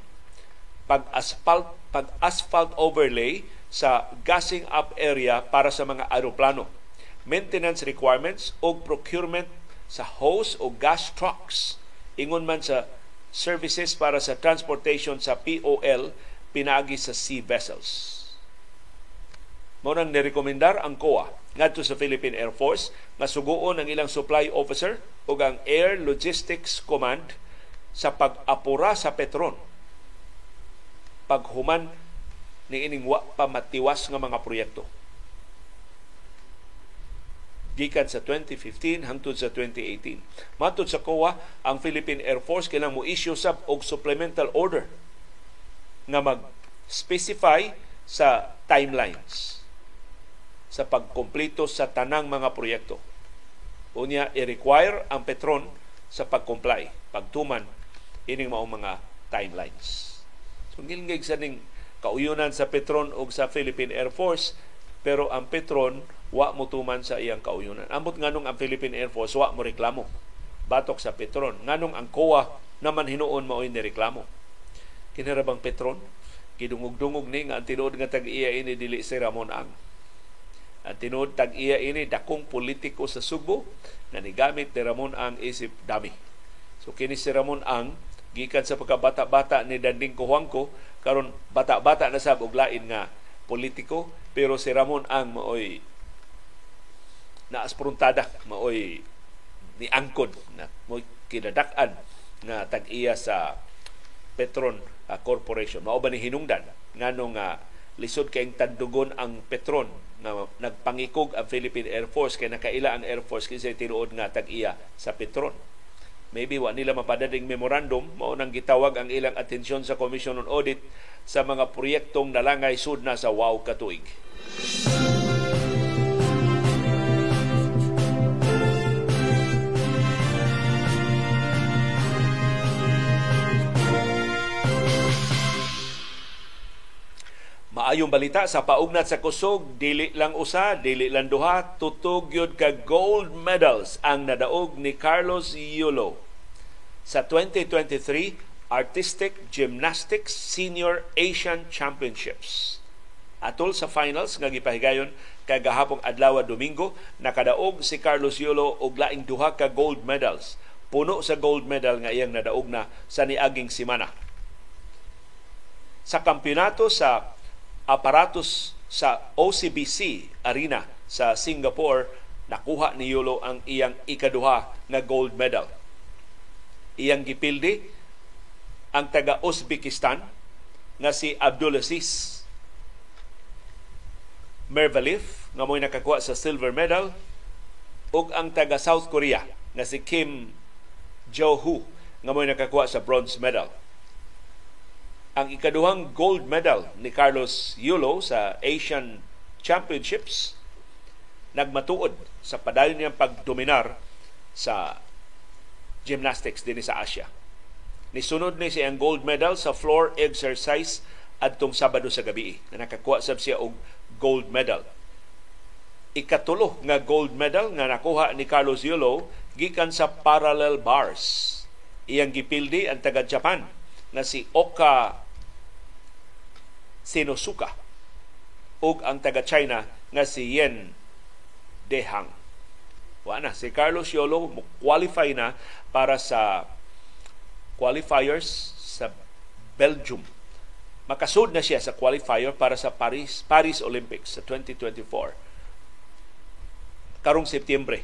pag-asphalt pag-asphalt overlay sa gassing up area para sa mga aeroplano, maintenance requirements o procurement sa hose o gas trucks. Ingon man sa services para sa transportation sa POL pinagi sa sea vessels. Mao nang nirekomendar ang COA ngadto sa Philippine Air Force nga suguon ang ilang supply officer ug ang Air Logistics Command sa pag-apura sa Petron paghuman ni ining wa pa matiwas nga mga proyekto gikan sa 2015 hangtod sa 2018. Matod sa COA, ang Philippine Air Force kailang mo issue sab og supplemental order nga mag-specify sa timelines sa pagkumpleto sa tanang mga proyekto. Unya, i-require ang Petron sa pag-comply, pagtuman ining maong mga timelines. So, ngilingig sa ning kauyunan sa Petron o sa Philippine Air Force, pero ang Petron wa mo tuman sa iyang kauyunan. Ambot nganong ang Philippine Air Force wa mo reklamo batok sa Petron. Nganong ang COA naman hinuon mao ni reklamo. Kinarabang Petron kidungog-dungog ni nga ang nga tag-iya ini dili si Ramon Ang at tinuod tag iya ini dakong politiko sa Subo na nigamit ni Ramon Ang isip dami. So kini si Ramon Ang gikan sa pagkabata-bata ni Danding Kuhangko karon bata-bata na sab og nga politiko pero si Ramon Ang maoy naaspruntada maoy ni angkod na mo kinadak-an nga tag-iya sa Petron uh, Corporation. Mao ba ni hinungdan nganong nga uh, lisod kay tandugon ang Petron na nagpangikog ang Philippine Air Force kay nakaila ang Air Force kinsa tinuod nga tag-iya sa Petron. Maybe wa nila mapadading memorandum mao nang gitawag ang ilang atensyon sa Commission on Audit sa mga proyektong nalangay sud na sa WOW katuig. Maayong balita sa paugnat sa kusog, dili lang usa, dili lang duha, tutog yun ka gold medals ang nadaog ni Carlos Yulo sa 2023 Artistic Gymnastics Senior Asian Championships. Atol sa finals nga gipahigayon kagahapong adlaw Domingo, nakadaog si Carlos Yulo og laing duha ka gold medals. Puno sa gold medal nga iyang nadaog na sa niaging simana. Sa kampeonato sa aparatos sa OCBC Arena sa Singapore, nakuha ni Yulo ang iyang ikaduha na gold medal. Iyang gipildi ang taga Uzbekistan nga si Abdulaziz Mervalif nga mo'y nakakuha sa silver medal ug ang taga South Korea nga si Kim Jo-hu nga mo'y nakakuha sa bronze medal ang ikaduhang gold medal ni Carlos Yulo sa Asian Championships nagmatuod sa padayon niyang pagdominar sa gymnastics din sa Asia. Nisunod ni siya ang gold medal sa floor exercise adtong Sabado sa gabi na nakakuha sab siya og gold medal. Ikatulo nga gold medal nga nakuha ni Carlos Yulo gikan sa parallel bars. Iyang gipildi ang taga Japan na si Oka Sinosuka ug ang taga China nga si Yen Dehang. Wa na si Carlos Yolo qualify na para sa qualifiers sa Belgium. Makasud na siya sa qualifier para sa Paris Paris Olympics sa 2024. Karong Setyembre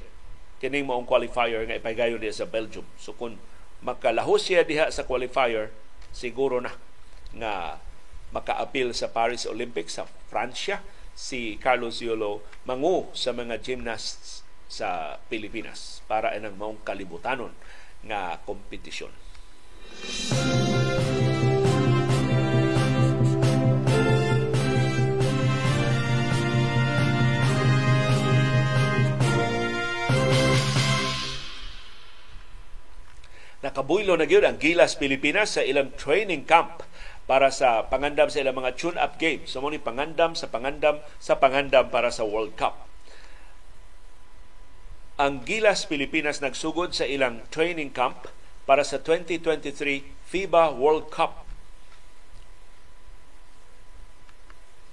kining maong qualifier nga ipagayon diha sa Belgium. So kung makalahos siya diha sa qualifier, siguro na nga maka-appeal sa Paris Olympics sa Francia si Carlos Yolo mangu sa mga gymnasts sa Pilipinas para inang maong kalibutanon nga kompetisyon. Nakabuylo na gyud ang Gilas Pilipinas sa ilang training camp para sa pangandam sa ilang mga tune-up games. So ni pangandam sa pangandam sa pangandam para sa World Cup ang Gilas Pilipinas nagsugod sa ilang training camp para sa 2023 FIBA World Cup.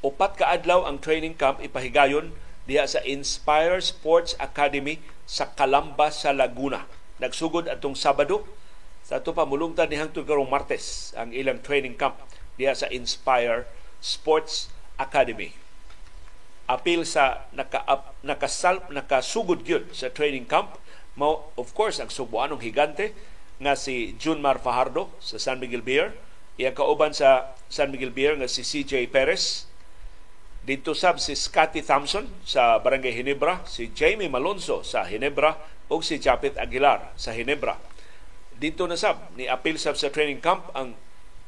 Upat ka adlaw ang training camp ipahigayon diha sa Inspire Sports Academy sa Calamba sa Laguna. Nagsugod atong Sabado sa ato pamulungtan ni hangtod karong Martes ang ilang training camp diha sa Inspire Sports Academy. Apil sa naka nakasal nakasugod gyud sa training camp. Mo of course ang subuanong higante nga si Junmar Fajardo sa San Miguel Beer. Iya kauban sa San Miguel Beer nga si CJ Perez. Dito sab si Scotty Thompson sa Barangay Hinebra, si Jamie Malonzo sa Hinebra ug si Japet Aguilar sa Hinebra. Dito na sab ni apil sab sa training camp ang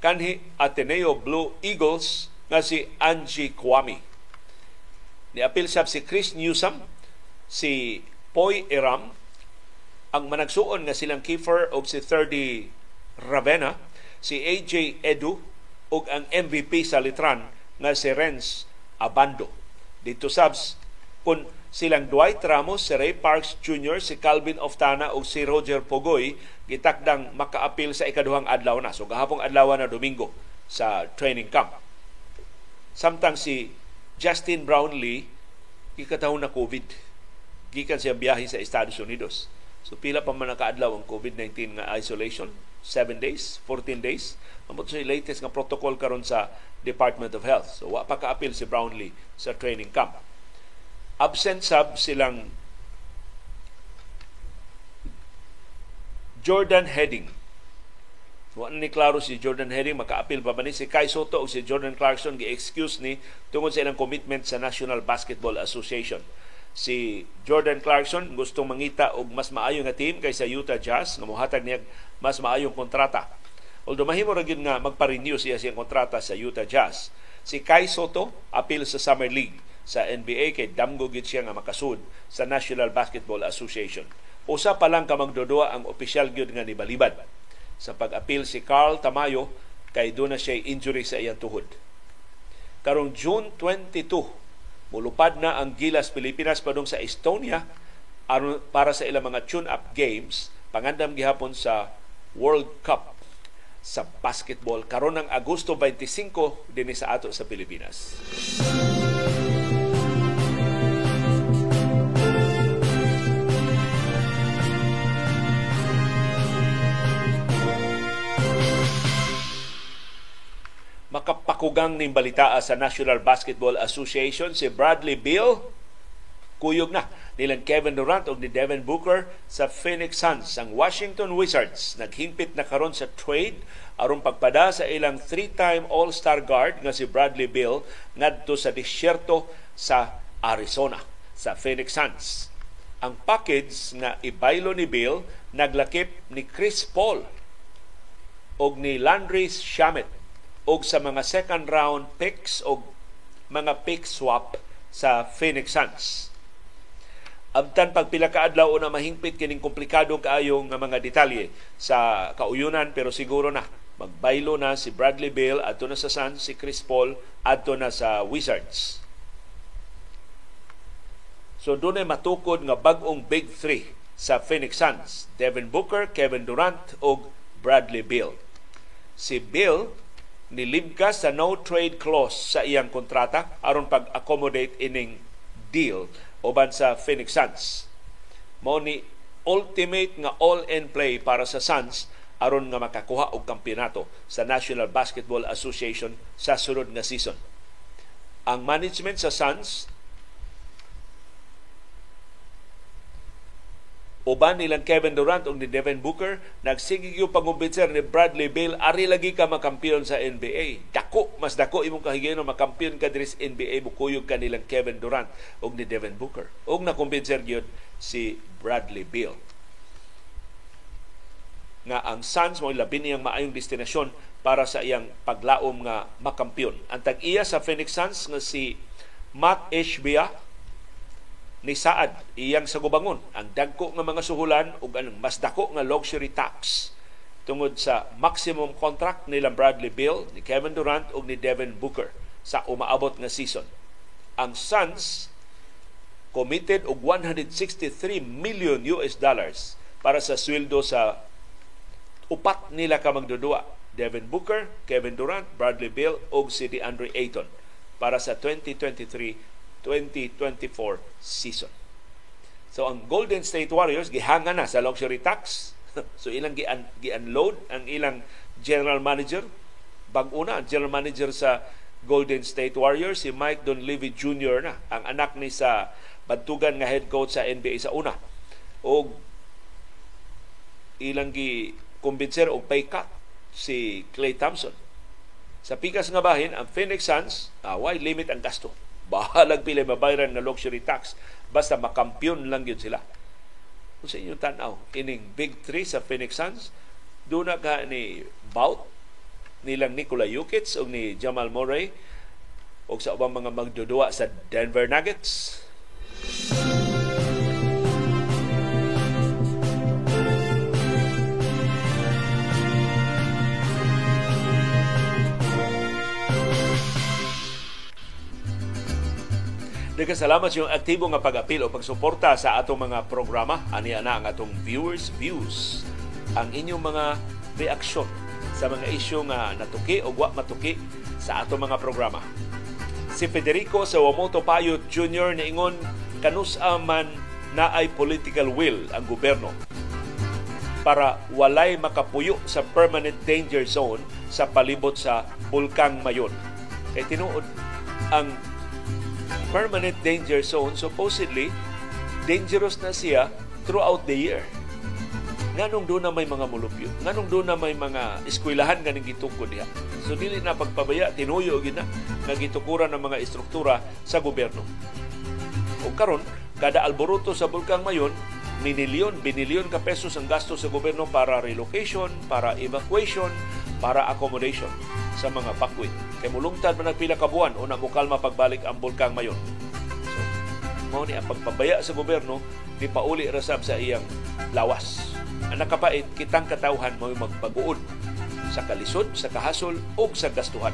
kanhi Ateneo Blue Eagles nga si Angie Kwame Niapil sab si Chris Newsom, si Poy Eram, ang managsuon nga silang Kiefer o si 30 Ravenna, si AJ Edu ug ang MVP sa Litran nga si Renz Abando. Dito sabs kun silang Dwight Ramos, si Ray Parks Jr., si Calvin Oftana ug si Roger Pogoy gitakdang makaapil sa ikaduhang adlaw na. So gahapong adlaw na Domingo sa training camp. Samtang si Justin Brownlee ikataon na COVID. Gikan siya biyahe sa Estados Unidos. So pila pa man nakaadlaw ang COVID-19 nga isolation? 7 days, 14 days. Amo sa latest nga protocol karon sa Department of Health. So wa pa ka-appeal si Brownlee sa training camp. Absent sub silang Jordan Heading Wa ni klaro si Jordan Herring maka-appeal pa ba ni si Kai Soto o si Jordan Clarkson gi-excuse ni tungod sa ilang commitment sa National Basketball Association. Si Jordan Clarkson gustong mangita og mas maayo nga team kaysa Utah Jazz nga mohatag niya mas maayong kontrata. Although mahimo ra gyud nga magpa-renew siya siyang kontrata sa Utah Jazz. Si Kai Soto appeal sa Summer League sa NBA kay damgo gid siya nga makasud sa National Basketball Association. Usa pa lang ka magdodua ang opisyal gyud nga nibalibad sa pag-apil si Carl Tamayo kay doon na siya injury sa iyang tuhod. Karong June 22, mulupad na ang Gilas Pilipinas padung sa Estonia para sa ilang mga tune-up games pangandam gihapon sa World Cup sa basketball karon ng Agosto 25 dinhi sa ato sa Pilipinas. Makapakugang ning balita sa National Basketball Association si Bradley Beal. Kuyog na nilang Kevin Durant ug ni Devin Booker sa Phoenix Suns. Ang Washington Wizards naghimpit na karon sa trade aron pagpada sa ilang three-time All-Star guard nga si Bradley Beal ngadto sa disyerto sa Arizona sa Phoenix Suns. Ang package nga ibaylo ni Bill naglakip ni Chris Paul og ni Landry Shamet og sa mga second round picks o mga pick swap sa Phoenix Suns. Abtan pagpila ka adlaw na mahingpit kining komplikado kaayo nga mga detalye sa kauyunan pero siguro na magbaylo na si Bradley Beal adto na sa Suns, si Chris Paul adto na sa Wizards. So doon ay matukod nga bag-ong big three sa Phoenix Suns. Devin Booker, Kevin Durant o Bradley Beal. Si Nilibkas sa no trade clause sa iyang kontrata aron pag-accommodate ining deal uban sa Phoenix Suns. mao ni ultimate nga all-in play para sa Suns aron nga makakuha og kampeonato sa National Basketball Association sa sunod nga season. Ang management sa Suns uban nilang Kevin Durant ug ni Devin Booker nagsige gyud pangumbinser ni Bradley Beal ari lagi ka makampiyon sa NBA dako mas dako imong kahigayon makampiyon ka diri sa NBA mukuyog ka nilang Kevin Durant ug ni Devin Booker. Ug nakumbinser gyud si Bradley Beal. Nga ang Suns mo labi niyang maayong destinasyon para sa iyang paglaom nga makampiyon. Ang tag-iya sa Phoenix Suns nga si Matt Ishbia ni Saad iyang sa gubangon ang dagko nga mga suhulan ug ang mas dako nga luxury tax tungod sa maximum contract nila Bradley Beal, ni Kevin Durant ug ni Devin Booker sa umaabot nga season. Ang Suns committed og 163 million US dollars para sa sweldo sa upat nila ka magdudua Devin Booker, Kevin Durant, Bradley Beal ug si DeAndre Ayton para sa 2023 2024 season. So ang Golden State Warriors gihanga na sa luxury tax. <laughs> so ilang gi-unload ang ilang general manager. Bag-una, general manager sa Golden State Warriors si Mike Donlevy Jr. na ang anak ni sa bantugan nga head coach sa NBA sa una. O ilang gi kumbinser og pay cut si Clay Thompson. Sa pikas nga bahin, ang Phoenix Suns, uh, why limit ang gasto bahalag pila mabayaran na luxury tax basta makampyon lang yun sila. Kung sa inyong tanaw, ining big three sa Phoenix Suns, doon na ka ni Bout, nilang Nikola Jokic o ni Jamal Murray o sa ubang mga magdudua sa Denver Nuggets. Daghang salamat sa yung aktibo nga pag-apil o pagsuporta sa atong mga programa. Ani na ang atong viewers views. Ang inyong mga reaksyon sa mga isyu nga natuki o wa matuki sa atong mga programa. Si Federico sa Wamoto Payot Jr. ingon kanus-a man na ay political will ang gobyerno para walay makapuyo sa permanent danger zone sa palibot sa Bulkang Mayon. Kay tinuod ang permanent danger zone, supposedly, dangerous na siya throughout the year. Nganong doon na may mga mulupyo? Nganong doon na may mga eskwelahan nga gitukod diha? So dili na pagpabaya, tinuyo gina nga gitukuran ng mga istruktura sa gobyerno. O karon, kada alboroto sa Bulkang Mayon, minilyon, binilyon ka pesos ang gasto sa gobyerno para relocation, para evacuation, para accommodation sa mga pakwit. Kay mulungtad man nagpila ka buwan o na mukalma pagbalik ang bulkang mayon. So, mao ni ang pagpabaya sa gobyerno ni pauli rasab sa iyang lawas. Ang nakapait kitang katawhan mo magpaguod sa kalisod, sa kahasol ug sa gastuhan.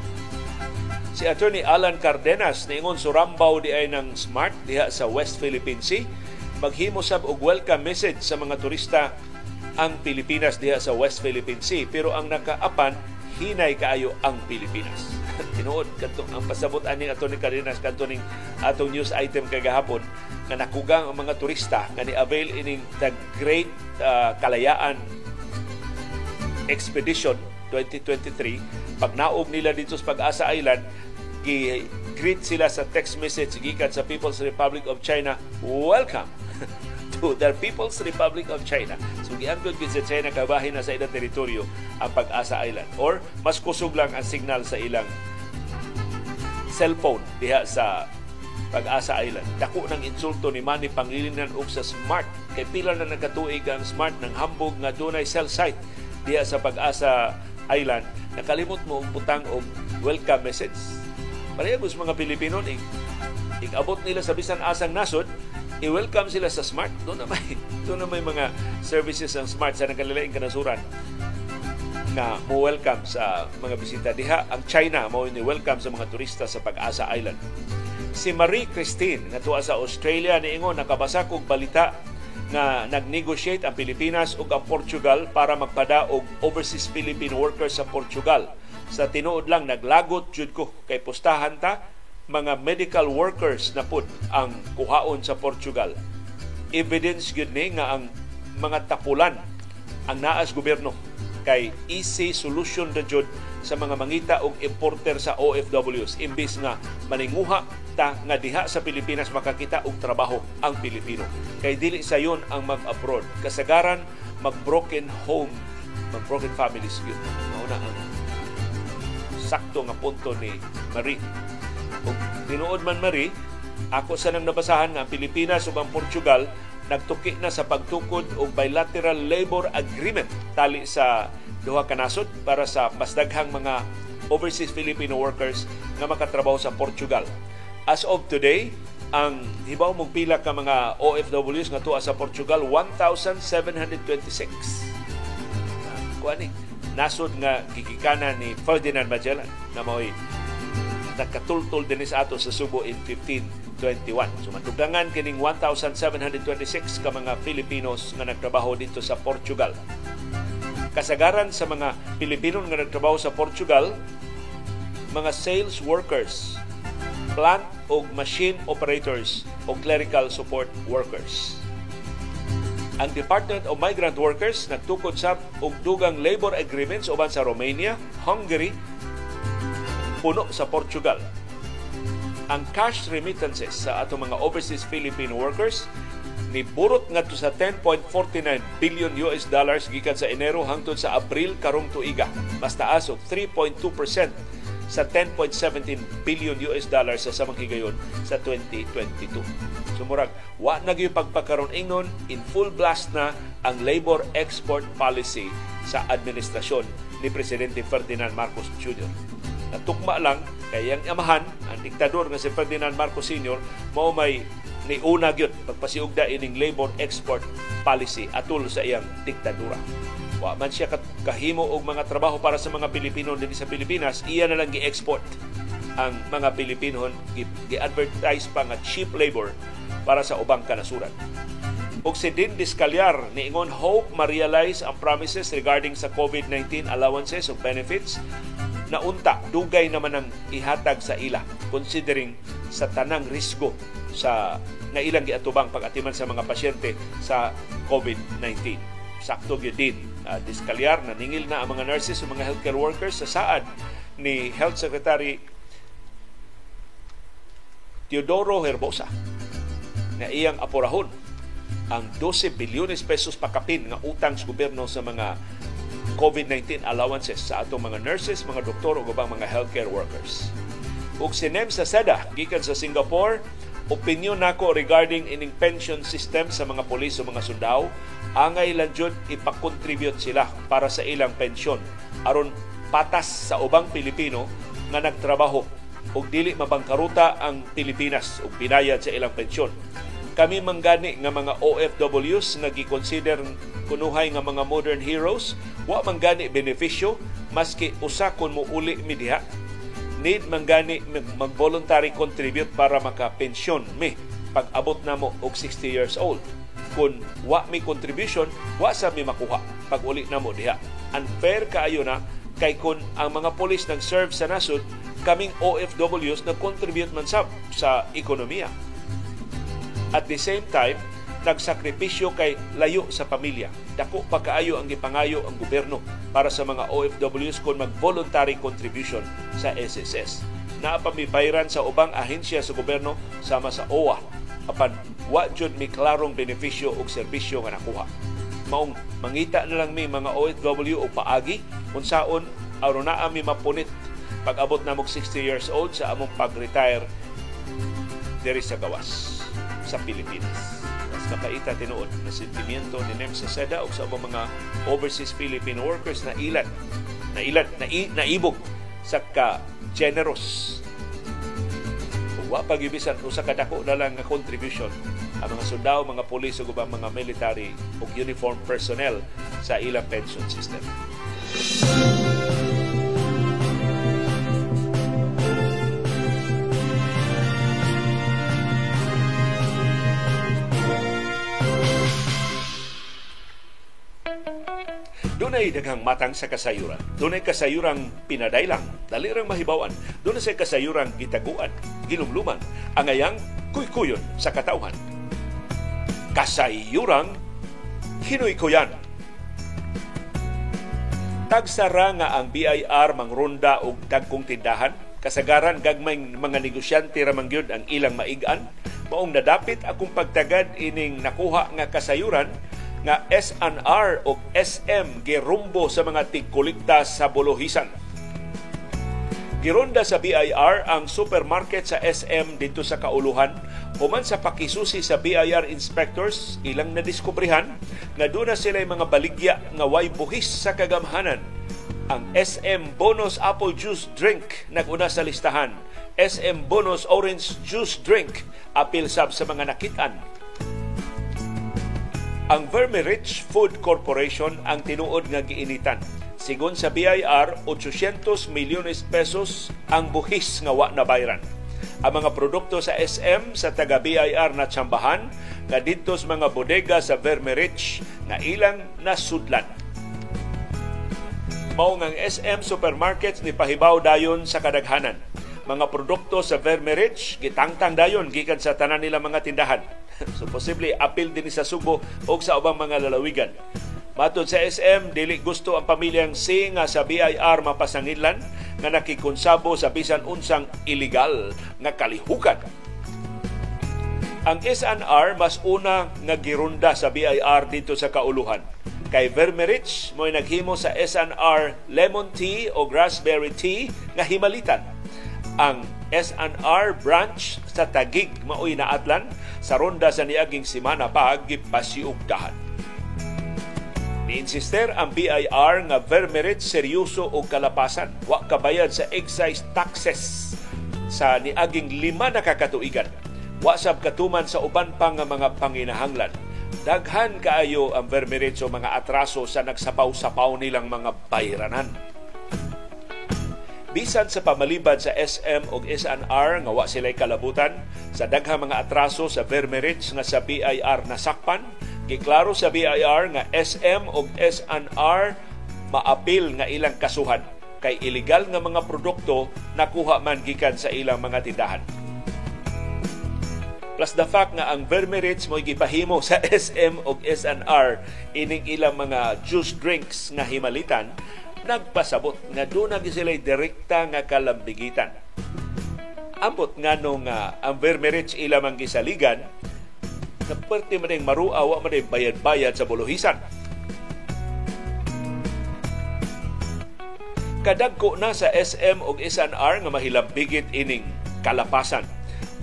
Si Attorney Alan Cardenas niingon surambaw di ay ng smart diha sa West Philippine Sea maghimo sab og welcome message sa mga turista ang Pilipinas diha sa West Philippine Sea pero ang nakaapan hinay kaayo ang Pilipinas. <laughs> Tinuod kadtong ang pasabot ani ato ni Cardenas kadto ning atong news item kagahapon nga nakugang ang mga turista nga ni avail ining the Great uh, Kalayaan Expedition 2023 pag naog nila dito sa Pag-asa Island gi-greet sila sa text message gikan sa People's Republic of China. Welcome <laughs> to the People's Republic of China. So giangkod gid sa China kabahin na sa ilang teritoryo ang Pag-asa Island or mas kusog lang ang signal sa ilang cellphone diha sa Pag-asa Island. Dako ng insulto ni Manny Pangilinan og sa Smart. Kay pila na nagatuig ang Smart ng hambog nga dunay cell site diha sa Pag-asa Island. Nakalimot mo butang og welcome message. Parehagos mga Pilipino, ik-abot nila sa bisan asang nasod, i-welcome sila sa Smart. Doon na may, <laughs> doon na may mga services ng Smart sa nagkalilaing kanasuran na mo welcome sa mga bisita. Diha ang China mo ni welcome sa mga turista sa Pag-asa Island. Si Marie Christine nga tuwa sa Australia niingon nakabasa kog balita nga nag-negotiate ang Pilipinas ug ang Portugal para magpada og overseas Philippine workers sa Portugal. Sa tinuod lang naglagot jud ko kay pustahan ta mga medical workers na pud ang kuhaon sa Portugal. evidence gyud ni nga ang mga tapulan ang naas gobyerno kay easy solution na jud sa mga mangita og importer sa OFWs imbis nga maninguha ta nga diha sa Pilipinas makakita og trabaho ang Pilipino. Kay dili sa yon ang mag-abroad. Kasagaran mag-broken home mag-broken families yun. Mao na ang sakto nga punto ni Marie ug tinuod man Marie ako sa nang nabasahan nga Pilipinas ug ang Portugal nagtuki na sa pagtukod og bilateral labor agreement tali sa duha ka nasod para sa mas daghang mga overseas Filipino workers nga makatrabaho sa Portugal. As of today, ang hibaw mong pila ka mga OFWs nga tuwa sa Portugal 1726. Kuan ni nasod nga gigikana ni Ferdinand Magellan na mao'y nakatultol din sa ato sa Subo in 1521. So matugdangan kining 1,726 ka mga Filipinos nga nagtrabaho dito sa Portugal kasagaran sa mga Pilipino nga nagtrabaho sa Portugal, mga sales workers, plant o machine operators o clerical support workers. Ang Department of Migrant Workers nagtukod sa og dugang labor agreements uban sa Romania, Hungary, puno sa Portugal. Ang cash remittances sa atong mga overseas Filipino workers ni burot ngadto sa 10.49 billion US dollars gikan sa Enero hangtod sa Abril karong tuiga. Mas taas og 3.2% sa 10.17 billion US dollars sa samang higayon sa 2022. Sumurag, wa na gyud pagpakaron ingnon in full blast na ang labor export policy sa administrasyon ni Presidente Ferdinand Marcos Jr. Natukma lang kay ang amahan, ang diktador nga si Ferdinand Marcos Sr. mao may ni una gyud pagpasiugda ining labor export policy atul sa iyang diktadura. Wa man siya kahimo og mga trabaho para sa mga Pilipino dinhi sa Pilipinas, iya na lang gi-export ang mga Pilipino gi-advertise pa nga cheap labor para sa ubang kanasuran. Og si Din Discalyar niingon hope ma-realize ang promises regarding sa COVID-19 allowances o benefits na unta dugay naman ang ihatag sa ila considering sa tanang risgo sa nga ilang giatubang pag-atiman sa mga pasyente sa COVID-19. Sakto gyud din uh, diskalyar na ningil na ang mga nurses o mga healthcare workers sa saad ni Health Secretary Teodoro Herbosa na iyang apurahon ang 12 bilyones pesos pakapin nga utang sa gobyerno sa mga COVID-19 allowances sa atong mga nurses, mga doktor o ubang mga healthcare workers. Ug sinem sa SEDA gikan sa Singapore opinion nako regarding ining pension system sa mga pulis o mga sundao angay lang jud ipakontribute sila para sa ilang pensyon aron patas sa ubang Pilipino nga nagtrabaho ug dili mabangkaruta ang Pilipinas ug binayad sa ilang pensyon kami manggani nga mga OFWs nga gi-consider kunuhay nga mga modern heroes wa manggani benepisyo maski usa kon mo uli mi diha need man gani mag-voluntary contribute para maka-pensyon mi pag abot na mo og 60 years old. Kung wa mi contribution, wa sa mi makuha pag uli na mo diha. Unfair kaayo na kay kun ang mga polis nag-serve sa nasod, kaming OFWs nag-contribute man sab sa ekonomiya. At the same time, nagsakripisyo kay layo sa pamilya. Dako pa kaayo ang gipangayo ang gobyerno para sa mga OFWs kung mag-voluntary contribution sa SSS. Naapamibayran sa ubang ahensya sa gobyerno sama sa OWA apan wa jud mi klarong benepisyo o serbisyo nga nakuha. Maong mangita na lang mi mga OFW o paagi unsaon aron naa mi mapunit pag abot na mo 60 years old sa among pag-retire diri sa gawas sa Pilipinas mas nakaita tinuod na sentimiento ni Nem Seda o sa mga overseas Filipino workers na ilan na ilan na naibog sa ka generous wa pagibisan usa ka dako na lang nga contribution ang mga sundao, mga pulis ug mga military ug uniform personnel sa ilang pension system. Dunay daghang matang sa kasayuran. Dunay kasayuran pinadaylang, dali rang mahibawan. Dunay sa kasayuran gitaguan, ginumluman, angayang kuykuyon sa katawhan. kasayuran Hinoy ko yan. Tagsara nga ang BIR mangronda og dagkong tindahan. Kasagaran gagmay mga negosyante ramang ang ilang maigan. Maong nadapit akong pagtagad ining nakuha nga kasayuran nga SNR o SM girumbo sa mga tigkolekta sa bolohisan. Gironda sa BIR ang supermarket sa SM dito sa Kauluhan Human sa pakisusi sa BIR inspectors, ilang nadiskubrihan nga doon na sila mga baligya nga way buhis sa kagamhanan. Ang SM Bonus Apple Juice Drink naguna sa listahan. SM Bonus Orange Juice Drink apil sab sa mga nakitaan. Ang Vermirich Food Corporation ang tinuod nga giinitan. Sigon sa BIR, 800 milyones pesos ang buhis nga wa na bayran ang mga produkto sa SM sa taga BIR na tsambahan nga dito sa mga bodega sa Vermerich na ilang nasudlan. Mao ang SM supermarkets ni pahibaw dayon sa kadaghanan. Mga produkto sa Vermerich gitangtang dayon gikan sa tanan nila mga tindahan. <laughs> so posible apil din sa Subo o sa ubang mga lalawigan. Matod sa SM, dili gusto ang pamilyang C sa BIR mapasangilan nga nakikonsabo sa bisan unsang illegal nga kalihukan. Ang SNR mas una nga girunda sa BIR dito sa kauluhan. Kay Vermerich mo'y naghimo sa SNR lemon tea o raspberry tea nga himalitan. Ang SNR branch sa Tagig maoy naatlan sa ronda sa niaging simana pa gipasiugdahan. Niinsister ang BIR nga vermerit seryoso o kalapasan. Wa kabayad sa excise taxes sa niaging lima na kakatuigan. Wa sab katuman sa uban pa nga mga panginahanglan. Daghan kaayo ang vermerit so mga atraso sa nagsapaw-sapaw nilang mga bayranan. Bisan sa pamalibad sa SM o SNR nga wa sila'y kalabutan sa daghang mga atraso sa vermerits nga sa BIR nasakpan, Giklaro sa BIR nga SM o SNR maapil nga ilang kasuhan kay illegal nga mga produkto nakuha man gikan sa ilang mga tindahan. Plus the fact nga ang Vermerits mo gipahimo sa SM o SNR ining ilang mga juice drinks nga himalitan nagpasabot nga doon na sila direkta nga kalambigitan. Ambot nga nung uh, ang Vermerits ilamang gisaligan, na pwerte man yung marua, man bayad-bayad sa buluhisan. Kadagko na sa SM o SNR nga mahilambigit ining kalapasan.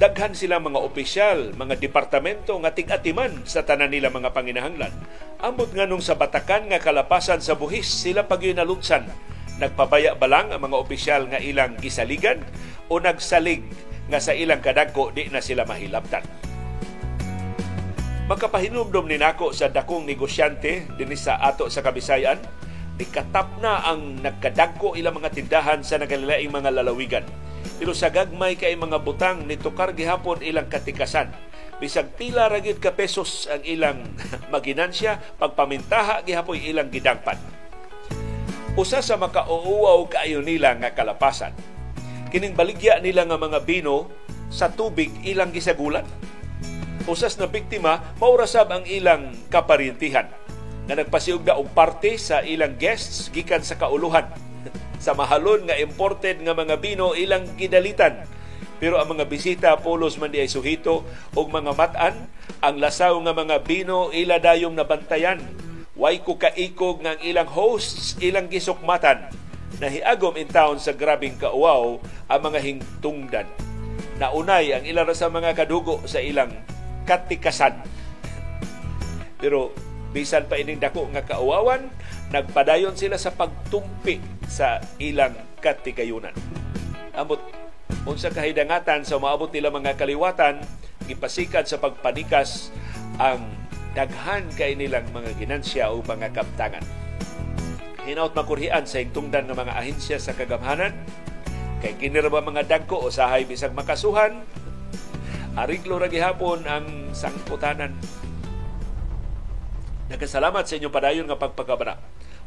Daghan sila mga opisyal, mga departamento nga tig-atiman sa tanan nila mga panginahanglan. Ambot nga nung sa batakan nga kalapasan sa buhis, sila pag nalutsan. Nagpabaya ba lang ang mga opisyal nga ilang gisaligan o nagsalig nga sa ilang kadagko di na sila mahilabtan? Magkapahinumdom ni nako sa dakong negosyante dinhi sa ato sa Kabisayan, ikatap na ang nagkadagko ilang mga tindahan sa nagalilaing mga lalawigan. Pero sa gagmay kay mga butang nitukar gihapon ilang katikasan. Bisag pila ra ka pesos ang ilang <laughs> maginansya, pagpamintaha gihapon ilang gidangpan. Usa sa makauuaw kaayo nila nga kalapasan. Kining baligya nila nga mga bino sa tubig ilang gisagulan usas na biktima maurasab ang ilang kaparintihan na nagpasiugda og parte sa ilang guests gikan sa kauluhan. <laughs> Sa mahalon nga imported nga mga bino ilang gidalitan. Pero ang mga bisita pulos man di ay suhito og mga matan ang lasaw nga mga bino ila dayong nabantayan. Way ko kaikog nga ang ilang hosts ilang gisukmatan. Nahiagom in town sa grabing kauaw ang mga hingtungdan. Naunay ang ilang sa mga kadugo sa ilang katikasan. <laughs> Pero bisan pa ining dako nga kauwawan, nagpadayon sila sa pagtumpi sa ilang katikayunan. Amot unsa kahidangatan sa maabot nila mga kaliwatan, gipasikat sa pagpanikas ang daghan kay nilang mga ginansya o mga kaptangan. Hinaut makurhian sa hingtungdan ng mga ahensya sa kagamhanan, kay kinira mga dagko o sahay bisag makasuhan, Ariglo ra gihapon ang sangputanan. Nagkasalamat sa inyong padayon nga pagpagabana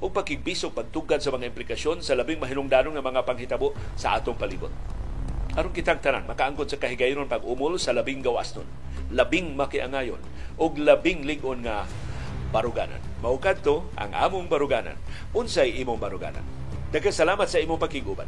o pagkigbisog pagtugad sa mga implikasyon sa labing mahinungdanon nga mga panghitabo sa atong palibot. aron kitang tanan makaangkon sa kahigayonon pag umol sa labing gawas nun labing makiangayon og labing lig-on nga baruganan. Mao kadto ang among baruganan unsay imong baruganan. Daghang salamat sa imong pakiguban